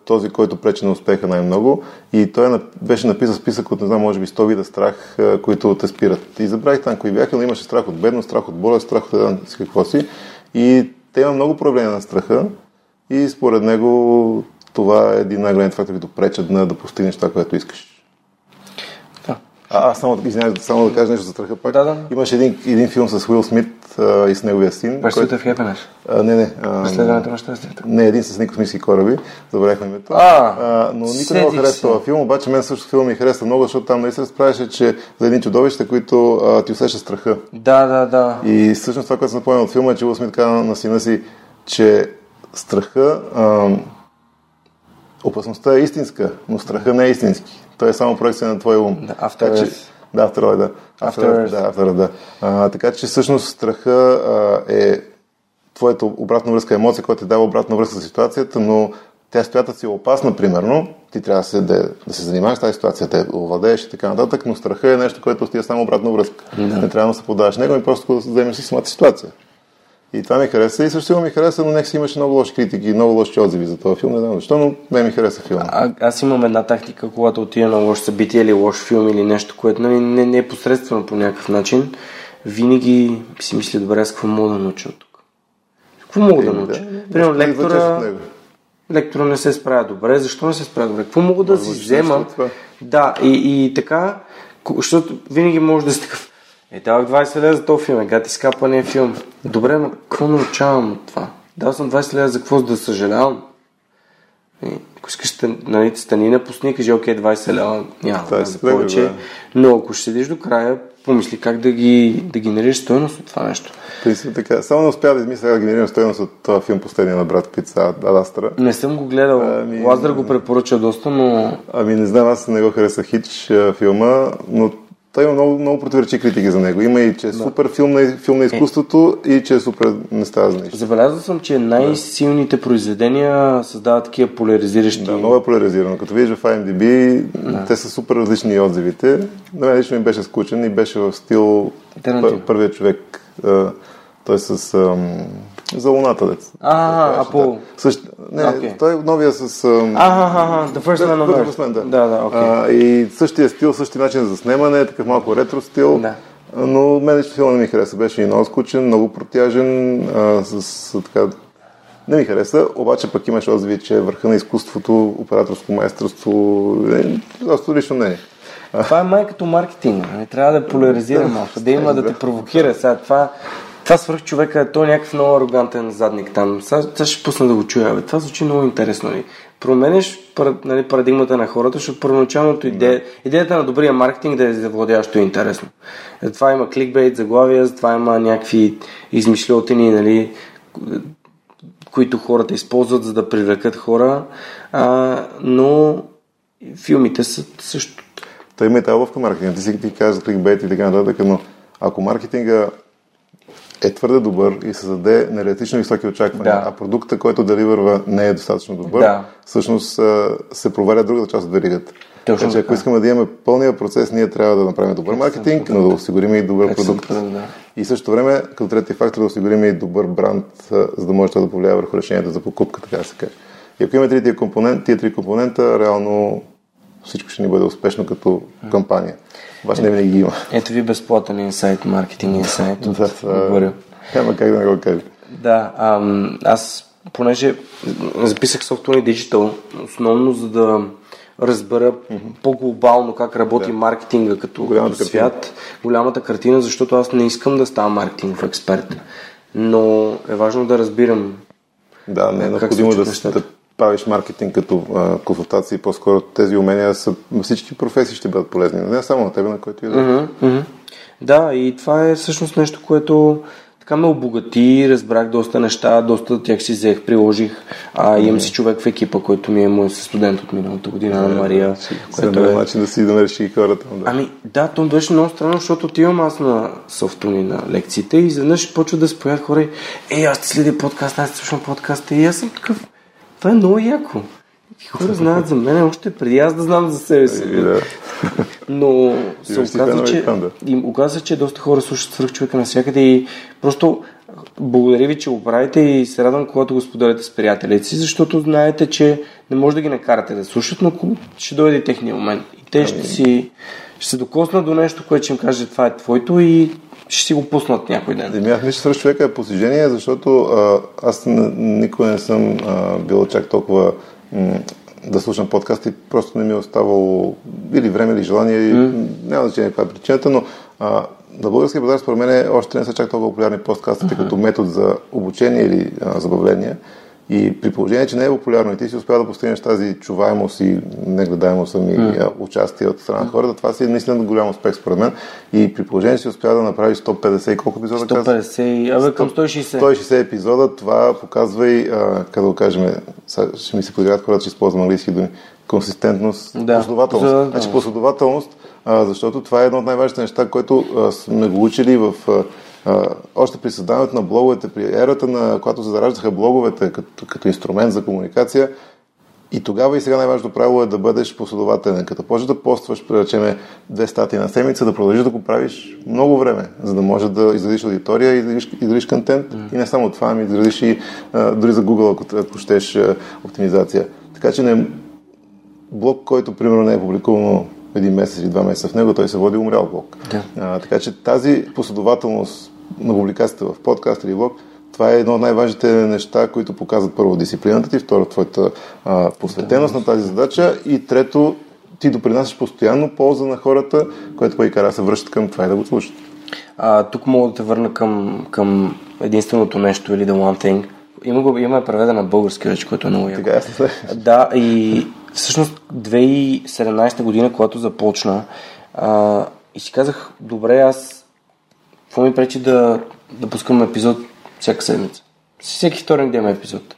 този, който пречи на успеха най-много. И той беше написал списък от, не знам, може би 100 вида страх, а, които те спират. И забравих там кои бяха, но имаше страх от бедност, страх от болест, страх от си какво си. И те има много проблеми на страха. И според него това е един най-голям фактор, който пречат на да постигнеш това, което искаш. А, аз само, извинявай, само да кажа нещо за страха пак. Да, да. Имаше един, един филм с Уил Смит а, и с неговия син. Пърсута в Happiness. А, не, не. А, Преследването на щастието. Не, един с космически кораби. Забравяхме името. А, а, но никой не го хареса този филм, обаче мен също филм ми хареса много, защото там наистина разправяше, че за едни чудовища, които а, ти усеща страха. Да, да, да. И всъщност това, което съм напомнил от филма е, че Уил Смит каза на сина си, че страха, а, опасността е истинска, но страха не е истински. Той е само проекция на твоя ум. Да, after че, да, After да. After, да, after, да. А, така че всъщност страха а, е твоята обратна връзка, емоция, която ти дава обратна връзка за ситуацията, но тя ситуацията си е опасна, примерно, ти трябва да се, да, да се занимаваш с тази ситуация, да овладееш и така нататък, но страха е нещо, което ти е само обратна връзка. Да. Не трябва да се подаваш него и просто да вземеш си самата ситуация. И това ми хареса. И също ми хареса, но нека си имаше много лоши критики, много лоши отзиви за този филм. Не знам защо, но не ми хареса филма. А, аз имам една тактика, когато отида на лошо събитие или лош филм или нещо, което нали, не, не е посредствено по някакъв начин, винаги си мисля, добре, аз какво мога да науча от тук? Какво мога да науча? Да, Примерно, лектора, лектора не се справя добре. Защо не се справя добре? Какво мога да си взема? Да, и, и така, защото винаги може да си такъв е, давах 20 лева за този филм, е, гати скапания филм. Добре, но какво научавам от това? Дал съм 20 лева за какво да съжалявам? И, ако искаш, нали, стани на пусни кажи, окей, 20 лева, няма да за повече. Но ако ще седиш до края, помисли как да ги, да генерираш стоеност от това нещо. Принцип така. Само не успя да измисля да генерирам стоеност от това филм последния на брат Пица, Адастра. Не съм го гледал. Ами... Лазар го препоръча доста, но... Ами не знам, аз не го харесах хич филма, но той има много, много противоречи критики за него. Има и че е да. супер филм на, филм на изкуството е. и че е супер не става за нищо. Забелязал съм, че най-силните да. произведения създават такива поляризиращи. Да, много е поляризирано. Като видиш в IMDb, да. те са супер различни отзивите. На мен лично ми беше скучен и беше в стил първият човек. Той с ам, за Луната, деца. А, Апол. Същ... Не, okay. той е новия с... Ага, The First Man on Earth. Да, да, да okay. а, И същия стил, същия начин за снимане, такъв малко ретро стил. Да. Но мен лично филма не ми хареса. Беше и много скучен, много протяжен, а, с, с така... Не ми хареса, обаче пък имаш отзиви, че е върха на изкуството, операторско майсторство, е, просто лично не. Това е май като маркетинг. Не трябва да поляризира малко, да има да те провокира. Сега това това свърх човека, той е някакъв много арогантен задник там. Сега ще пусна да го чуя. Бе. Това звучи много интересно. Ли? Нали? Променеш нали, парадигмата на хората, защото първоначалното идея, идеята на добрия маркетинг да е завладяващо и интересно. За това има кликбейт, заглавия, за това има някакви измишлетини, нали, които хората използват, за да привлекат хора. А, но филмите са също. Та има и тази ловка маркетинг. Ти си ти казваш за кликбейт и така нататък, но ако маркетинга е твърде добър и създаде нереалистично високи очаквания, да. а продукта, който деливърва не е достатъчно добър, да. всъщност се проваля другата част от веригата. Точно така ако искаме да имаме пълния процес, ние трябва да направим добър маркетинг, но да осигурим и добър продукт. Да. И също време, като трети фактор, да осигурим и добър бранд, за да може да повлияе върху решението за покупка, така да се каже. И ако имаме тия, компонент, тия три компонента, реално всичко ще ни бъде успешно като кампания. Обаче не винаги ги има. Ето ви безплатен инсайт, маркетинг инсайт. да, това няма как да не го кажа. Да, ам, аз понеже записах софтуер диджитал, основно за да разбера mm-hmm. по-глобално как работи да. маркетинга като, голямата като свят, картина. голямата картина, защото аз не искам да ставам маркетингов експерт. Но е важно да разбирам. Да, не е необходимо да, да правиш маркетинг като а, консултации, по-скоро тези умения са всички професии ще бъдат полезни, не само на теб, на който и да. Mm-hmm, mm-hmm. Да, и това е всъщност нещо, което така ме обогати, разбрах доста неща, доста от тях си взех, приложих. А, имам си човек в екипа, който ми е мой студент от миналата година, на Мария. Което е начин да си да реши хората. Да. Ами да, то беше много странно, защото отивам аз на софтуни на лекциите и изведнъж почва да споят хора. Ей, аз ти следя подкаст, аз слушам подкаста и аз съм такъв. Това е много яко. И хора знаят за мен още преди аз да знам за себе си. Да. Но се оказа, че, им оказа, че доста хора слушат свърх човека навсякъде и просто благодаря ви, че го правите и се радвам, когато го споделяте с приятелите си, защото знаете, че не може да ги накарате да слушат, но ще дойде и техния момент. И те ще си ще се докоснат до нещо, което ще им каже това е твоето и ще си го пуснат някой ден. Еми, аз мисля, свърш човека е постижение, защото а, аз никога не съм а, бил чак толкова м- да слушам подкасти, просто не ми е оставало или време, или желание, mm. няма значение каква е причината, но а, на българския пазар според мен още не са чак толкова популярни подкастите uh-huh. като метод за обучение или а, забавление. И при положение, че не е популярно и ти си успял да постигнеш тази чуваемост и негледаемост ами mm. участие от страна на хората, това си е наистина голям успех според мен. И при положение, че си успял да направиш 150 и колко епизода? 150, абе към 160. 160 епизода, това показва и, а, как да го кажем, ще ми се подиграват хората, че използвам английски думи, консистентност, да. последователност. Значи последователност, а, защото това е едно от най-важните неща, което а, сме го учили в а, още при създаването на блоговете, при ерата, на когато се зараждаха блоговете като, като инструмент за комуникация, и тогава и сега най-важното правило е да бъдеш последователен. Като почнеш да постваш, речеме, две статии на седмица, да продължиш да го правиш много време, за да може да изградиш аудитория и изградиш, изградиш контент. Mm. И не само това, ами изградиш и а, дори за Google, ако, ако щеш оптимизация. Така че не, блог, който примерно не е публикувано един месец или два месеца в него, той се води умрял блог. Да. А, така че тази последователност на публикацията в подкаст или влог, това е едно от най-важните неща, които показват първо дисциплината ти, второ твоята а, посветеност да, на тази задача и трето ти допринасяш постоянно полза на хората, което пък и кара се връщат към това и да го слушат. А, тук мога да те върна към, към единственото нещо или The One Thing. Има, го, има преведена на български вече, което е много яко. Така, ясно Да, и всъщност 2017 година, когато започна, а, и си казах, добре, аз какво ми пречи да, да пускам епизод всяка седмица? Всеки вторник да има епизод.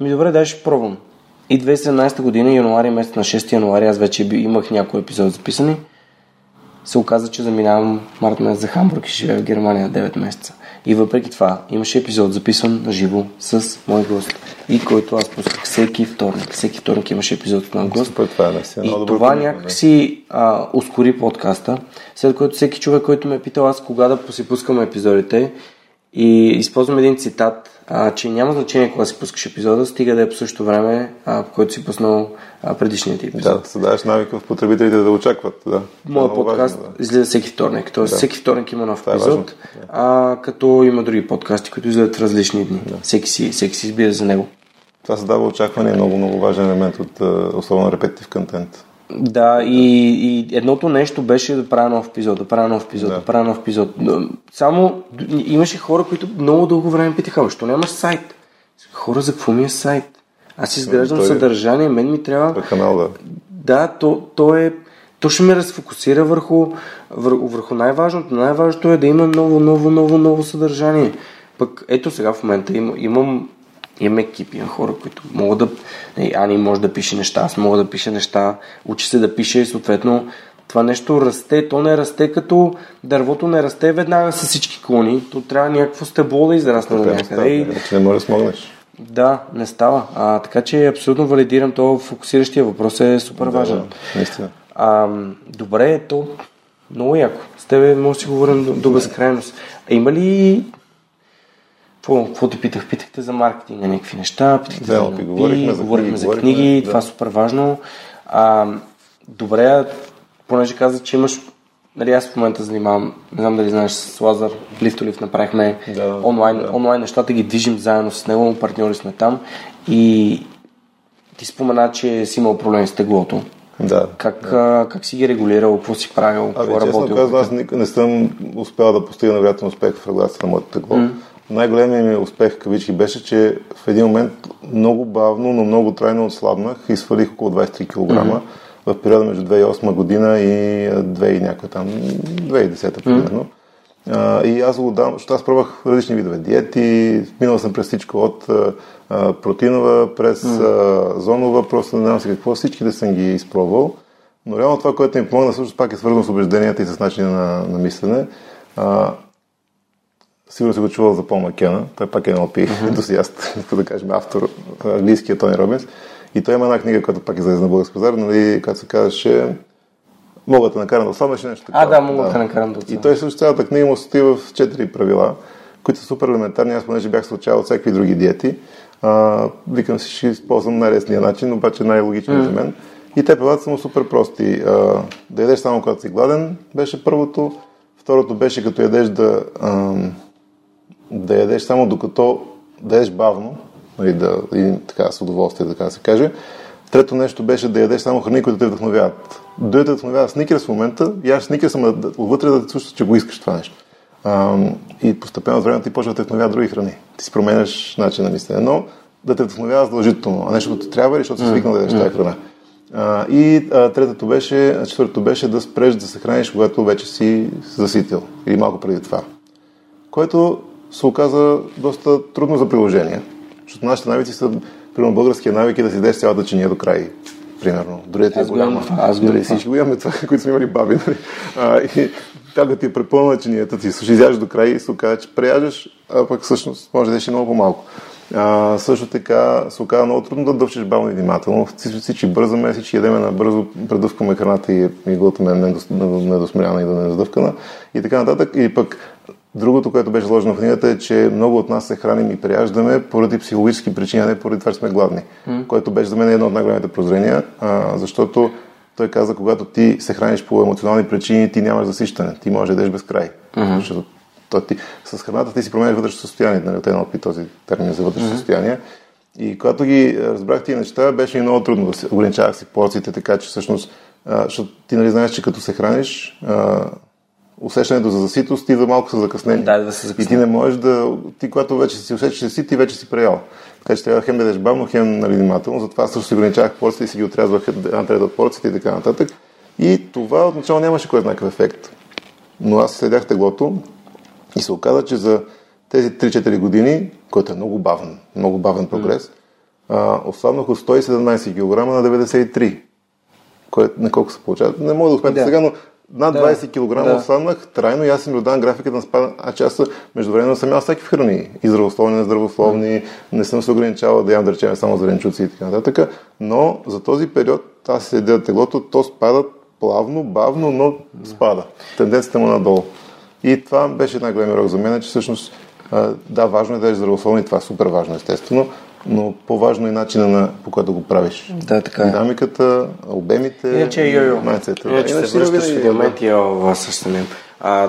Ми добре, дай ще пробвам. И 2017 година, януари месец, на 6 януари, аз вече имах някои епизоди записани. Се оказа, че заминавам март месец за Хамбург и живея в Германия 9 месеца. И въпреки това, имаше епизод записан на живо с мой гост. И който аз пусках всеки вторник. Всеки вторник имаше епизод с мой гост. Това е наистина и това някакси а, ускори подкаста, след което всеки човек, който ме е питал аз кога да си пускам епизодите, и използвам един цитат, а, че няма значение кога си пускаш епизода, стига да е по същото време, а, по който си пуснал а, предишният епизод. Да, създаваш навика в потребителите да очакват. Да. Моят подкаст важно, да. излиза всеки вторник, т.е. Да. всеки вторник има нов е епизод, е а, като има други подкасти, които излизат в различни дни. Да. Всеки, си, всеки си избира за него. Това създава очакване и много, много важен елемент от особено репетитив контент. Да, и, и едното нещо беше да правя нов епизод, да правя нов епизод, да, да правя нов епизод. Само имаше хора, които много дълго време питаха, защо нямаш сайт? Хора, за какво ми е сайт? Аз изграждам той... съдържание, мен ми трябва... канал, да. Да, то, то е... То ще ме разфокусира върху, върху, върху най-важното. Най-важното е да има ново, ново, ново, ново съдържание. Пък ето сега в момента им, имам Имаме екипи на хора, които могат да... Ани може да пише неща, аз мога да пиша неща, учи се да пише и съответно това нещо расте, то не расте като дървото не расте веднага с всички клони, то трябва някакво стебло да израсне на някъде. И... Не може да смогнеш. Да, не става. А, така че абсолютно валидирам то фокусиращия въпрос е супер да, важен. Наистина. А, добре, то много яко. С тебе може да си говорим до, до безкрайност. А има ли какво, те питах? Питахте за маркетинга, някакви неща, питахте да, за, говорихме за говорихме книги, за книги да. това е супер важно. А, добре, понеже каза, че имаш Нали, аз в момента занимавам, не знам дали знаеш, с Лазар Лифтолив направихме да, онлайн, да. онлайн нещата, ги движим заедно с него, партньори сме там и ти спомена, че си имал проблеми с теглото. Да. Как, да. как си ги регулирал, какво си правил, какво ами, работил? Честно казвам, аз не съм успял да постигна вероятно успех в регулацията на моето тегло. Mm най-големият ми успех кавички беше, че в един момент много бавно, но много трайно отслабнах и свалих около 23 кг mm-hmm. в периода между 2008 година и 2 и някой там, 2010 примерно. Mm-hmm. и аз го дам, защото аз пробвах различни видове диети, минал съм през всичко от а, протинова, през mm-hmm. а, зонова, просто не знам си какво, всички да съм ги изпробвал. Но реално това, което ми помогна, също пак е свързано с убежденията и с начина на, на мислене. А, Сигурно си го чувал за Пол Макена. Той пак е NLP ентусиаст, да кажем автор, английския Тони Робинс. И той има една книга, която пак излезе на български пазар, нали, която се казваше Мога да накарам да ослабнеш нещо така. А, да, мога да, да накарам да И той също цялата книга му стои в четири правила, които са супер елементарни. Аз понеже бях случайно от всякакви други диети. А, викам си, ще използвам най-лесния начин, обаче най-логичен mm. за мен. И те правилата са му супер прости. А, да ядеш само когато си гладен, беше първото. Второто беше като ядеш да, а, да ядеш само докато да ядеш бавно, нали, да, и така с удоволствие, така да се каже. Трето нещо беше да ядеш само храни, които те вдъхновяват. Дойде да вдъхновява сникерс в момента, яш сникерс, ама отвътре да те чувстваш, че го искаш това нещо. А, и постепенно с времето ти почва да те вдъхновява други храни. Ти си променяш начин на мислене, но да те вдъхновява задължително, а нещо, което трябва, защото си свикнал да ядеш тази храна. А, и а, третото беше, четвъртото беше да спреш да се храниш, когато вече си заситил. Или малко преди това. Което се оказа доста трудно за приложение. Защото нашите навици са, примерно българския навик е да си дадеш цялата чиния до край. Примерно. Ти е голяма. Аз Дори всички го имаме това, които сме имали баби. Нали? А, и така ти е препълна чинията ти, слушай, изяждаш до край и се оказа, че преяждаш, а пък всъщност може да еш много по-малко. А, също така се оказа много трудно да дъвчеш бавно и внимателно. Всички бързаме, всички ядеме на бързо, предъвкаме храната и, и глутаме недосмиряна и да не е задъвкана и така нататък. И пък Другото, което беше заложено в книгата е, че много от нас се храним и прияждаме поради психологически причини, а не поради това, че сме гладни. Mm. Което беше за мен едно от най-големите прозрения, а, защото той каза, когато ти се храниш по емоционални причини, ти нямаш засищане. Ти можеш да ядеш без край. Mm-hmm. Защото то ти, с храната ти си променяш вътрешно състояние. Нали, те опит този термин за вътрешно mm-hmm. състояние. И когато ги разбрах тези неща, беше и много трудно да се ограничавах си порциите, така че всъщност, а, защото ти нали знаеш, че като се храниш, а, усещането за заситост идва малко с закъснение. Да, да се И ти не можеш да... Ти, когато вече си усещаш, че си, ти вече си преял. Така че трябва хем да ядеш бавно, хем нали, внимателно. Затова също си ограничавах порциите и си ги отрязвах една трета от порциите и така нататък. И това отначало нямаше кой знакъв ефект. Но аз следях теглото и се оказа, че за тези 3-4 години, който е много бавен, много бавен прогрес, mm. ослабнах от 117 кг на 93 което на колко се получава. Не мога да успея да. сега, но над да, 20 кг да. останах трайно и аз им додавам графиката на спада, а че аз междувременно съм ял всеки храни. И здравословни, нездравословни, не съм се ограничавал да ям, да речем, само зеленчуци и така нататък. Но за този период аз следя теглото, то спада плавно, бавно, но спада. Тенденцията му надолу. И това беше най-големият рок за мен, че всъщност да, важно е да е здравословно и това е супер важно, естествено, но по-важно е начина на, по който го правиш. Да, така е. Динамиката, обемите, Иначе е йо-йо. Майцета. Иначе, Иначе се връщаш в един момент и йо, също А,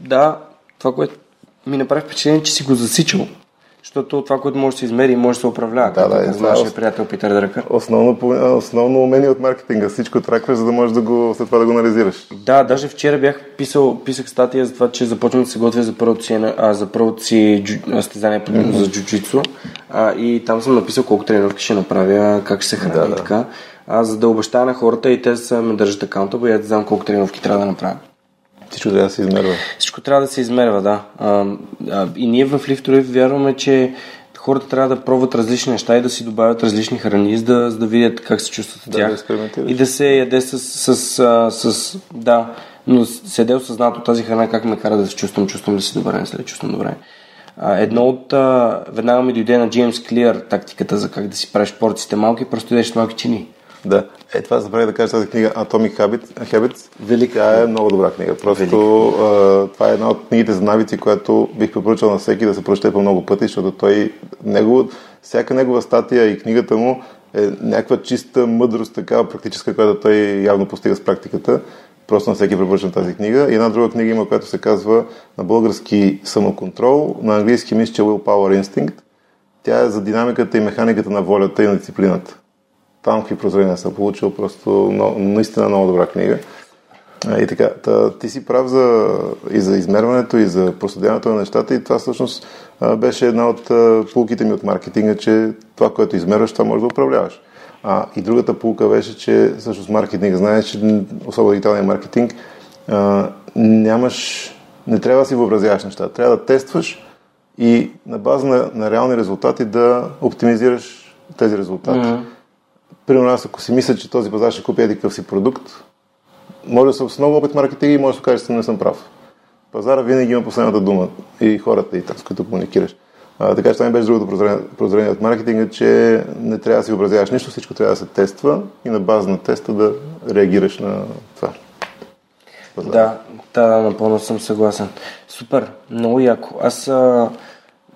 да, това, което ми направи впечатление, че си го засичал. Защото това, което може да се измери, може да се управлява. Да, да, да нашия приятел Питър Дръкър. Основно, основно умение от маркетинга. Всичко тракваш, за да можеш да го, след това да го анализираш. Да, даже вчера бях писал, писах статия за това, че започвам да се готвя за първото си, а, за първото си състезание mm-hmm. за джуджицу. А, и там съм написал колко тренировки ще направя, как ще се храня да, и така. А, за да обещая на хората и те са ме държат акаунта, и да знам колко тренировки трябва да направя. Всичко трябва да се измерва. Всичко трябва да се измерва, да. А, а, и ние в Лифтори вярваме, че хората трябва да пробват различни неща и да си добавят различни храни, за да, за да видят как се чувстват от тях. Да и да се яде с, с, с, с да, но седе осъзнато тази храна как ме кара да се чувствам, чувствам ли се добре, не се ли чувствам добре. А, едно от, а, веднага ми дойде на Джеймс Клиър тактиката за как да си правиш порциите малки, просто ядеш малки чини. Да. Е, това забравя да кажа тази книга Atomic Habits. Habits. Велика е много добра книга. Просто а, това е една от книгите за навици, която бих препоръчал на всеки да се прочете по много пъти, защото той, него, всяка негова статия и книгата му е някаква чиста мъдрост, такава практическа, която той явно постига с практиката. Просто на всеки препоръчвам тази книга. И една друга книга има, която се казва на български самоконтрол, на английски мисля, че Willpower Instinct. Тя е за динамиката и механиката на волята и на дисциплината там какви прозрения съм получил, просто много, наистина много добра книга. И така, та, ти си прав за, и за измерването, и за проследяването на нещата и това всъщност беше една от полуките ми от маркетинга, че това, което измерваш, това може да управляваш. А, и другата полука беше, че всъщност маркетинг, знаеш, че особено дигиталния маркетинг, а, нямаш, не трябва да си въобразяваш неща. Трябва да тестваш и на база на, на реални резултати да оптимизираш тези резултати. Mm-hmm. Примерно аз ако си мисля, че този пазар ще купи един си продукт, може да съм с много опит маркетинг и може да се каже, че не съм прав. Пазара винаги има последната дума и хората, и там, с които комуникираш. А, така че това ми беше другото прозрение от маркетинга, че не трябва да си образяваш нищо, всичко трябва да се тества и на база на теста да реагираш на това. Да, да, напълно съм съгласен. Супер, много яко. Аз а,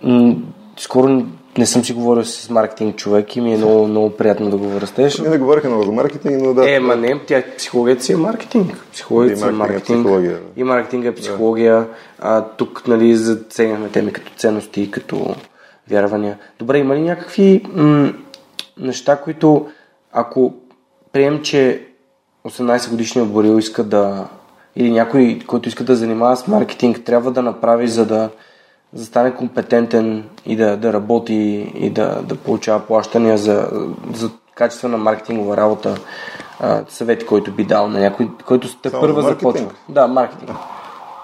м- скоро не съм си говорил с маркетинг човек и ми е много, много приятно да го растеш. Ние не говорихме много за маркетинг, но да. Е, ма не, тя, психологията си е маркетинг. Психологията си е маркетинг. Психология. И маркетинг е психология. Да. А, тук, нали, заценяхме теми като ценности, като вярвания. Добре, има ли някакви м- неща, които ако прием, че 18 годишният Борил иска да или някой, който иска да занимава с маркетинг, трябва да направи, за да, за да стане компетентен и да, да работи и да, да получава плащания за, за качествена маркетингова работа, а, съвети, който би дал на някой, който сте първа започва. Да, маркетинг.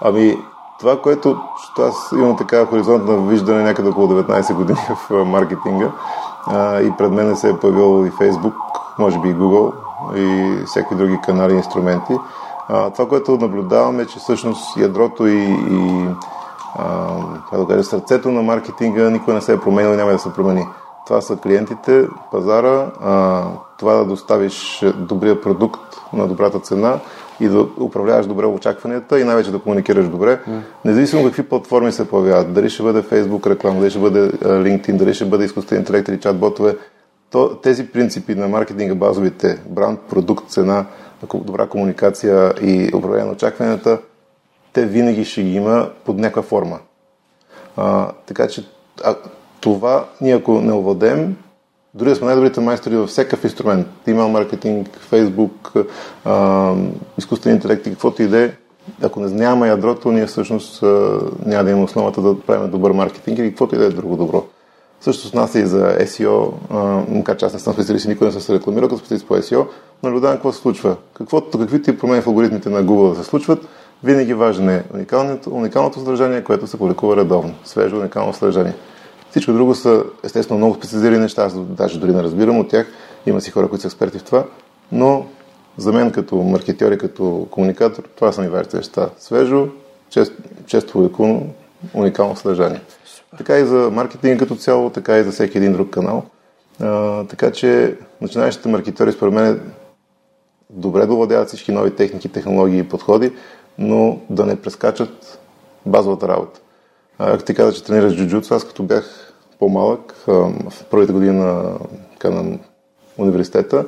Ами, това, което аз имам така хоризонтно виждане някъде около 19 години в маркетинга а, и пред мен се е появил и Facebook, може би и Google и всеки други канали и инструменти. А, това, което наблюдаваме, е, че всъщност ядрото и, и а, да кажа, сърцето на маркетинга никой не се е променил и няма да се промени. Това са клиентите, пазара, а, това да доставиш добрия продукт на добрата цена и да управляваш добре очакванията и най-вече да комуникираш добре. Независимо какви платформи се появяват, дали ще бъде Facebook реклама, дали ще бъде LinkedIn, дали ще бъде изкуствен интелект или чат-ботове, то, тези принципи на маркетинга, базовите, бранд, продукт, цена, добра комуникация и управление на очакванията, те винаги ще ги има под някаква форма. А, така че а, това ние ако не овладеем, дори да сме най-добрите майстори във всякакъв инструмент, имейл маркетинг, фейсбук, а, изкуствен интелект и каквото и да е, ако не нямаме ядрото, ние всъщност а, няма да имаме основата да правим добър маркетинг или каквото и да е друго добро. Също с нас и за SEO, макар че аз не съм специалист и никой не съм се рекламирал като специалист по SEO, наблюдавам какво се случва. Каквото, каквито промени в алгоритмите на Google да се случват, винаги важен е уникалното, уникалното съдържание, което се публикува редовно. Свежо уникално съдържание. Всичко друго са естествено много специализирани неща, аз даже дори не разбирам от тях. Има си хора, които са експерти в това, но за мен като маркетьор и като комуникатор, това са ми важните неща. Свежо, често, често публикувано, уникално съдържание. Така и за маркетинг като цяло, така и за всеки един друг канал. А, така че начинаещите маркетери, според мен, добре да владеят всички нови техники, технологии и подходи, но да не прескачат базовата работа. Ако ти каза, че тренираш джуджуцу, аз като бях по-малък, в първите години на, на университета,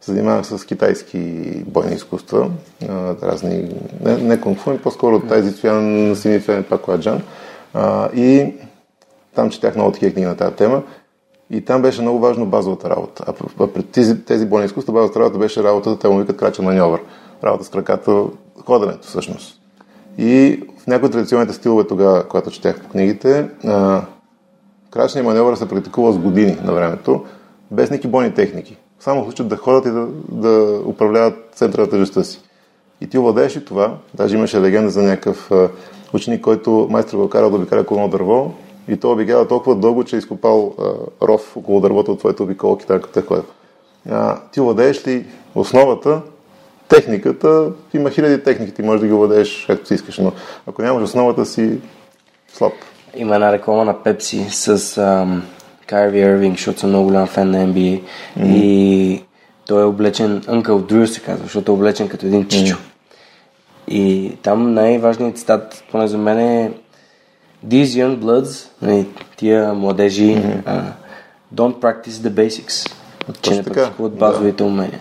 се занимавах с китайски бойни изкуства, разни, не, не кунг-фу, по-скоро тайзи цвян, сини фен, пакуаджан. И там четях много такива книги на тази тема. И там беше много важно базовата работа. А пред тези, тези бойни изкуства базовата работа беше работата, те му викат крачен маньовър. Работа с краката, ходенето всъщност. И в някои от традиционните стилове тогава, когато четях по книгите, крачният маневър се практикува с години на времето, без никакви бойни техники. Само случат да ходят и да, да управляват центъра на тежестта си. И ти овладееш и това. Даже имаше легенда за някакъв ученик, който майстор го карал да обикаля колно дърво и то обикаля толкова дълго, че е изкопал а, ров около дървото от твоето обиколки, така такова. Ти владееш ли основата, техниката, има хиляди техники, ти можеш да ги владееш както си искаш, но ако нямаш основата си, слаб. Има една реклама на Пепси с ам, Кайри Ирвинг, защото съм много голям фен на NBA mm-hmm. и той е облечен, Uncle Drew се казва, защото е облечен като един чичо. Mm-hmm. И там най-важният цитат, поне за мен е These young bloods, нали, тия младежи, mm-hmm. uh, don't practice the basics, че не практикуват базовите да. умения.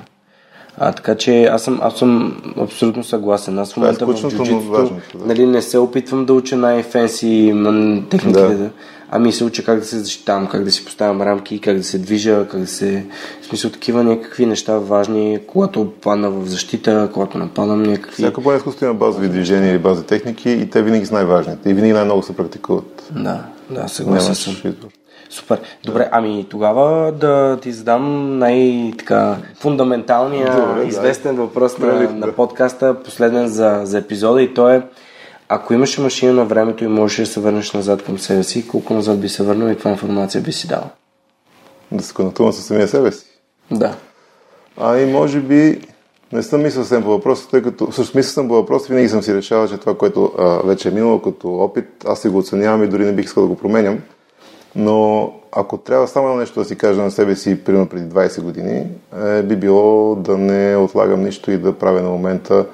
А, така че аз съм, аз съм абсолютно съгласен. Аз в е момента в джуджитото да. нали, не се опитвам да уча най-фенси техниките, да. ами се уча как да се защитавам, как да си поставям рамки, как да се движа, как да се... В смисъл такива някакви неща важни, когато падна в защита, когато нападам някакви... Всяко бойно изкуство има базови движения или базови техники и те винаги са най-важните и винаги най-много се практикуват. Да, да, съгласен съм. Избор. Супер. Добре, ами тогава да ти задам най-така фундаменталния, Добре, известен да. въпрос на, на подкаста, последен за, за епизода и то е ако имаше машина на времето и можеш да се върнеш назад към себе си, колко назад би се върнал и каква информация би си дал? Да се контактувам със самия себе си? Да. А и може би не съм мислил съвсем по въпроса, тъй като всъщност мисля съм по въпроса, винаги съм си решавал, че това, което а, вече е минало като опит, аз си го оценявам и дори не бих искал да го променям. Но ако трябва само едно нещо да си кажа на себе си, примерно преди 20 години, е, би било да не отлагам нищо и да правя на момента,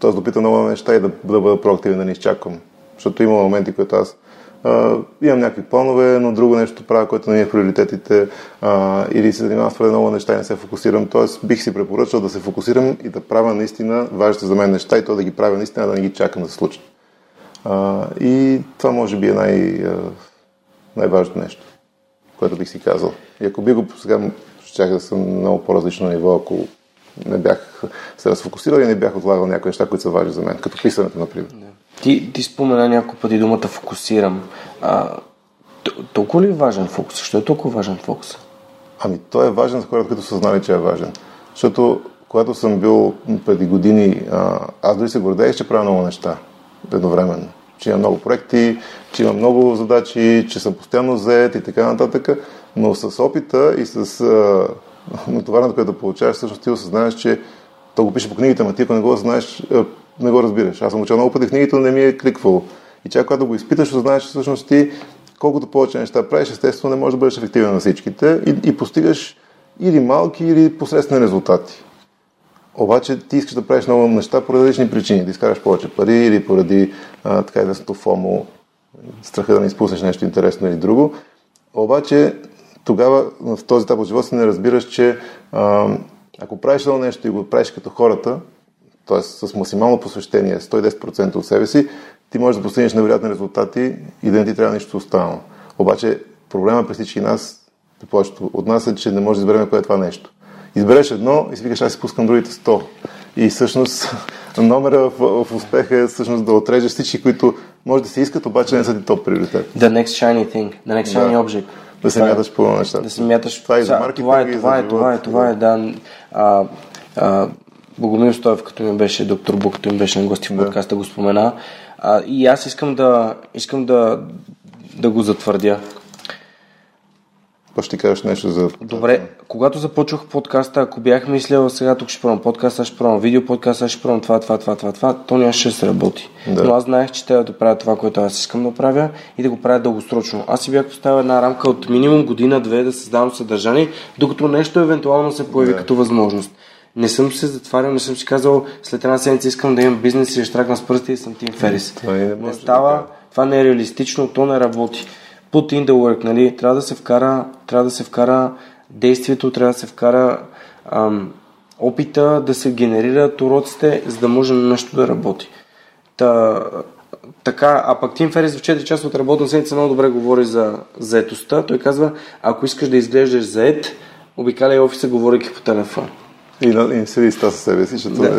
т.е. да опитам много неща и да, да бъда проактивен, да не изчаквам. Защото има моменти, които аз а, имам някакви планове, но друго нещо правя, което не е в приоритетите, а, или се занимавам с твърде много неща и не се фокусирам. Тоест, бих си препоръчал да се фокусирам и да правя наистина важните за мен неща и то да ги правя наистина, да не ги чакам да се случат. А, и това може би е най, най-важното нещо, което бих си казал. И ако би го сега, ще да съм много по-различно ниво, ако не бях се разфокусирал и не бях отлагал някои неща, които са важни за мен, като писането, например. Ти, ти спомена няколко пъти думата фокусирам. А, толкова ли е важен фокус? Защо е толкова важен фокус? Ами, той е важен за хората, които са знали, че е важен. Защото, когато съм бил преди години, аз дори се гордеех, че правя много неща едновременно. Че имам много проекти, че имам много задачи, че съм постоянно заед и така нататък. Но с опита и с натоварането, което получаваш, всъщност ти осъзнаеш, че то го пише по книгите, но ти ако не го знаеш, не го разбираш. Аз съм учил много пъти книгите, но не ми е кликвало. И чак когато го изпиташ, ознаеш, че всъщност ти колкото повече неща правиш, естествено не можеш да бъдеш ефективен на всичките и, и постигаш или малки, или посредствени резултати. Обаче ти искаш да правиш много неща по различни причини. Да изкараш повече пари или поради а, така известното фомо, страха да не изпуснеш нещо интересно или друго. Обаче тогава в този етап от живота си не разбираш, че а, ако правиш едно нещо и го правиш като хората, т.е. с максимално посвещение, 110% от себе си, ти можеш да постигнеш невероятни резултати и да не ти трябва нищо останало. Обаче проблема при всички нас, повечето от нас е, че не може да изберем кое е това нещо. Избереш едно и си викаш, аз си пускам другите 100. И всъщност номера в, в успеха е всъщност да отрежеш всички, които може да се искат, обаче не са ти топ приоритет. The next shiny thing, the next shiny да. object. Да се мяташ по нещата. Да се мяташ. Това е за маркетинг това е, това е, това е, това е, да. А, а, Богомил Стоев, като ми беше доктор Бук, като ми беше на гости в подкаста, да. го спомена. А, и аз искам да, искам да, да го затвърдя. Па ще кажеш нещо за... Добре, когато започвах подкаста, ако бях мислил сега тук ще пробвам подкаста, ще пробвам видео подкаста, ще пробвам това, това, това, това, това, то нямаше да се работи. Да. Но аз знаех, че трябва да правя това, което аз искам да правя и да го правя дългосрочно. Аз си бях поставил една рамка от минимум година-две да създавам съдържание, докато нещо евентуално се появи да. като възможност. Не съм се затварял, не съм си казал след една седмица искам да имам бизнес и ще тракна с пръсти и съм Тим Ферис. Това не, не става, това не е реалистично, то не работи. Put in the work, нали? Трябва да се вкара, трябва да се вкара действието, трябва да се вкара ам, опита да се генерират уроците, за да може нещо да работи. Та, така, а пък Тим Ферис в 4 часа от работна седмица много добре говори за заетостта. Той казва, ако искаш да изглеждаш заед, обикаляй офиса, говорейки по телефон. И, и седи ста със себе си, защото да. е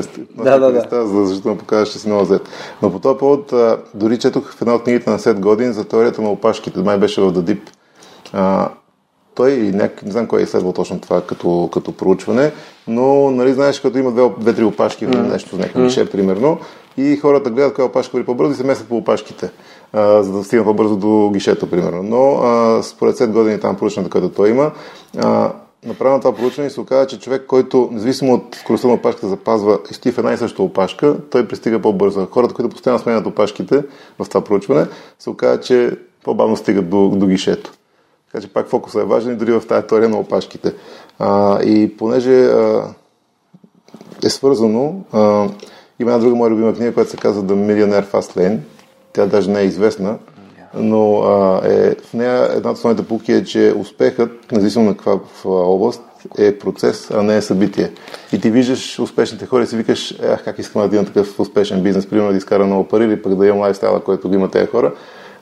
да, да, да. за защото му покажеш, че си много зет. Но по този повод, а, дори четох в една от книгите на Сет Годин за теорията на опашките, май беше в Дадип. А, той и няк... не знам кой е изследвал точно това като, като проучване, но нали, знаеш, като има две, две-три опашки в mm. нещо, някакъв mm. примерно, и хората гледат коя опашка върви по-бързо и се местят по опашките, а, за да стигнат по-бързо до гишето, примерно. Но а, според 7 години там проучването, което той има, а, направено това проучване и се оказа, че човек, който независимо от скоростта на опашката запазва и стои в една и съща опашка, той пристига по-бързо. Хората, които постоянно сменят опашките в това проучване, се оказа, че по-бавно стигат до, до гишето. Така че пак фокусът е важен и дори в тази теория на опашките. А, и понеже а, е свързано, а, има една друга моя любима книга, която се казва The Millionaire Fast Lane. Тя даже не е известна, но а, е, в нея една от основните пуки е, че успехът, независимо на каква в област, е процес, а не е събитие. И ти виждаш успешните хора и си викаш, ах, как искам да имам такъв успешен бизнес, примерно да изкара много пари или пък да имам лайфстайла, който го има тези хора,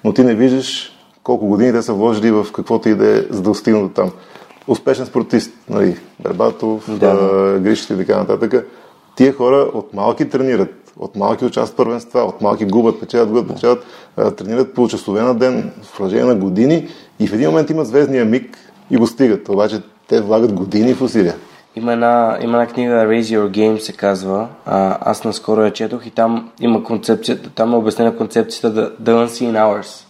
но ти не виждаш колко години те са вложили в каквото и да е, за да достигнат до там. Успешен спортист, нали, Бербатов, да. Гришите и така нататък. Тия хора от малки тренират от малки участват първенства, от малки губят, печелят, губят, печелят, тренират по часове на ден, в продължение на години и в един момент имат звездния миг и го стигат. Обаче те влагат години в усилия. Има една, има една книга Raise Your Game се казва. А, аз наскоро я четох и там има концепцията, там е обяснена концепцията The, The Unseen Hours.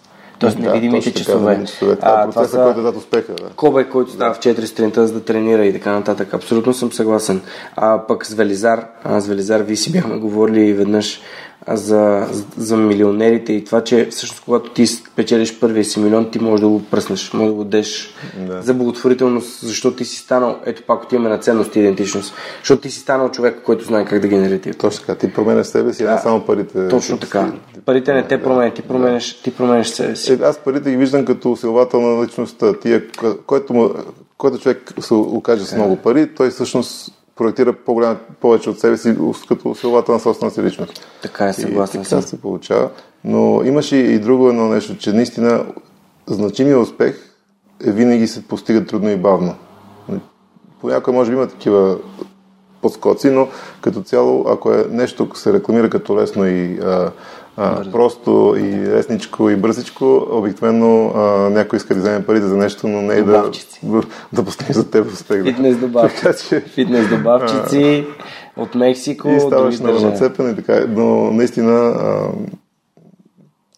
Тоест невидимите да, часове. часове. Това, а, това са който дадат успеха. Да. Кобе, който става в 4 сутринта за да тренира и така нататък. Абсолютно съм съгласен. А пък с Велизар, а, с Велизар, вие си бяхме говорили веднъж за, за милионерите и това, че всъщност когато ти печелиш първия си милион, ти можеш да го пръснеш, можеш да го деш Да. за благотворителност, защото ти си станал, ето пак отиваме на ценност и идентичност, защото ти си станал човек, който знае как да генерира тия Точно така. Ти променяш себе си, а не само парите. Точно така. Парите не те променят, ти променяш, ти променяш себе си. Е, аз парите ги виждам като усилвател на личността. Тия, който, му, който човек се окаже с много пари, той всъщност проектира по-голям, повече от себе си като усилвател на собствената си личност. Така е, И съгласен така съм. се получава. Но имаше и друго едно нещо, че наистина значимия успех е винаги се постига трудно и бавно. Понякога може би има такива подскоци, но като цяло, ако е нещо се рекламира като лесно и а, а, просто и лесничко и бързичко, обикновено а, някой иска да вземе парите за нещо, но не Добавчици. да, да постигне за теб успех. Фитнес добавчици. Фитнес добавчици от Мексико, и ставаш много нацепен и така. Но наистина а,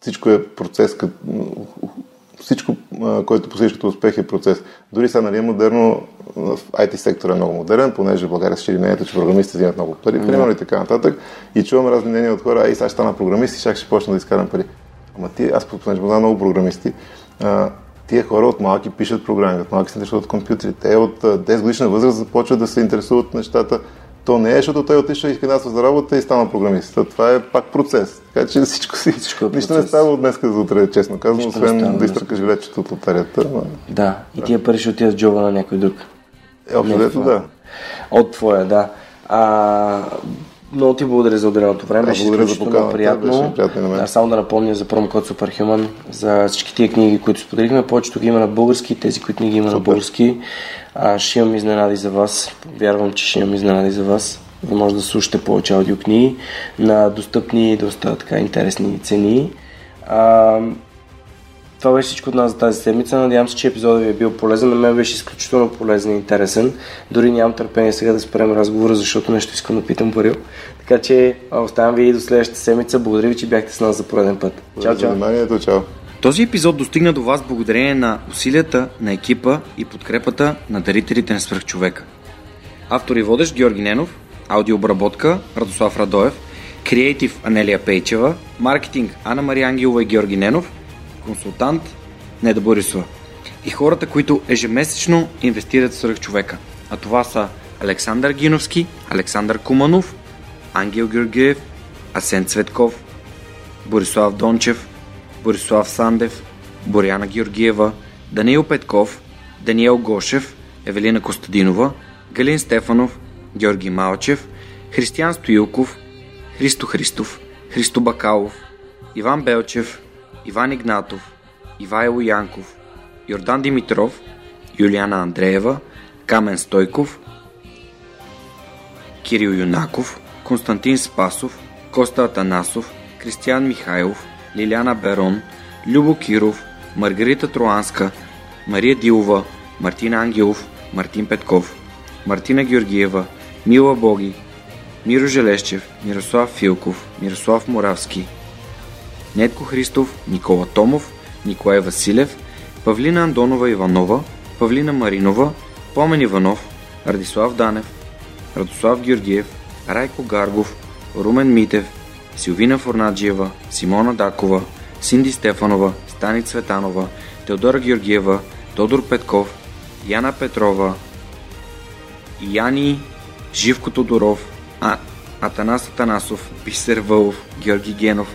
всичко е процес. Като, всичко, което постигаш като успех е процес. Дори сега нали, е модерно, в IT сектора е много модерен, понеже в България се шири мнението, че програмистите взимат много пари, примерно и така нататък. И чувам разни мнения от хора, ай, сега ще стана програмист и сега ще почна да изкарам пари. Ама ти, аз понеже познавам много програмисти, а, тия хора от малки пишат програми, от малки се интересуват от компютри. Те от а, 10 годишна възраст започват да се интересуват нещата. То не е, защото той отишъл и кандидатства за работа и стана програмист. То Това е пак процес. Така че всичко си. Всичко е Нищо не става от днес за утре, честно казвам, Нищо освен става да изтъркаш билетчето от лотарията. ама- Да, и тия пари ще отидат в джоба на някой друг. Е, общо да. От твоя, да. А, много ти благодаря за отделеното време. Беше благодаря за поканата, приятно. беше приятно на мен. Да, само да напомня за промокод Superhuman, за всички тия книги, които споделихме. Повечето ги има на български, тези, които не ги има на Супер. български. А, ще имам изненади за вас. Вярвам, че ще имам изненади за вас. Да може да слушате повече аудиокниги на достъпни и доста така интересни цени. А, това беше всичко от нас за тази седмица. Надявам се, че епизодът ви е бил полезен. На мен беше изключително полезен и интересен. Дори нямам търпение сега да спрем разговора, защото нещо искам да питам Борил. Така че а, оставям ви и до следващата седмица. Благодаря ви, че бяхте с нас за пореден път. Чао, чао! вниманието, чао. Този епизод достигна до вас благодарение на усилията на екипа и подкрепата на дарителите на свръхчовека. Автор и водещ Георги Ненов, аудиообработка Радослав Радоев, креатив Анелия Пейчева, маркетинг Анна Мария Ангелова и Георги Ненов, консултант Неда Борисова. И хората, които ежемесечно инвестират в свръхчовека. А това са Александър Гиновски, Александър Куманов, Ангел Георгиев, Асен Цветков, Борислав Дончев, Борислав Сандев, Боряна Георгиева, Даниил Петков, Даниел Гошев, Евелина Костадинова, Галин Стефанов, Георги Малчев, Християн Стоилков, Христо Христов, Христо Бакалов, Иван Белчев, Иван Игнатов, Ивайло Янков, Йордан Димитров, Юлиана Андреева, Камен Стойков, Кирил Юнаков, Константин Спасов, Коста Атанасов, Кристиян Михайлов, Лиляна Берон, Любо Киров, Маргарита Троанска, Мария Дилова, Мартин Ангелов, Мартин Петков, Мартина Георгиева, Мила Боги, Миро Желещев, Мирослав Филков, Мирослав Моравски, Нетко Христов, Никола Томов, Николай Василев, Павлина Андонова Иванова, Павлина Маринова, Помен Иванов, Радислав Данев, Радослав Георгиев, Райко Гаргов, Румен Митев, Силвина Форнаджиева, Симона Дакова, Синди Стефанова, Стани Цветанова, Теодора Георгиева, Тодор Петков, Яна Петрова, Яни Живко Тодоров, а, Атанас Атанасов, Бисер Вълов, Георги Генов,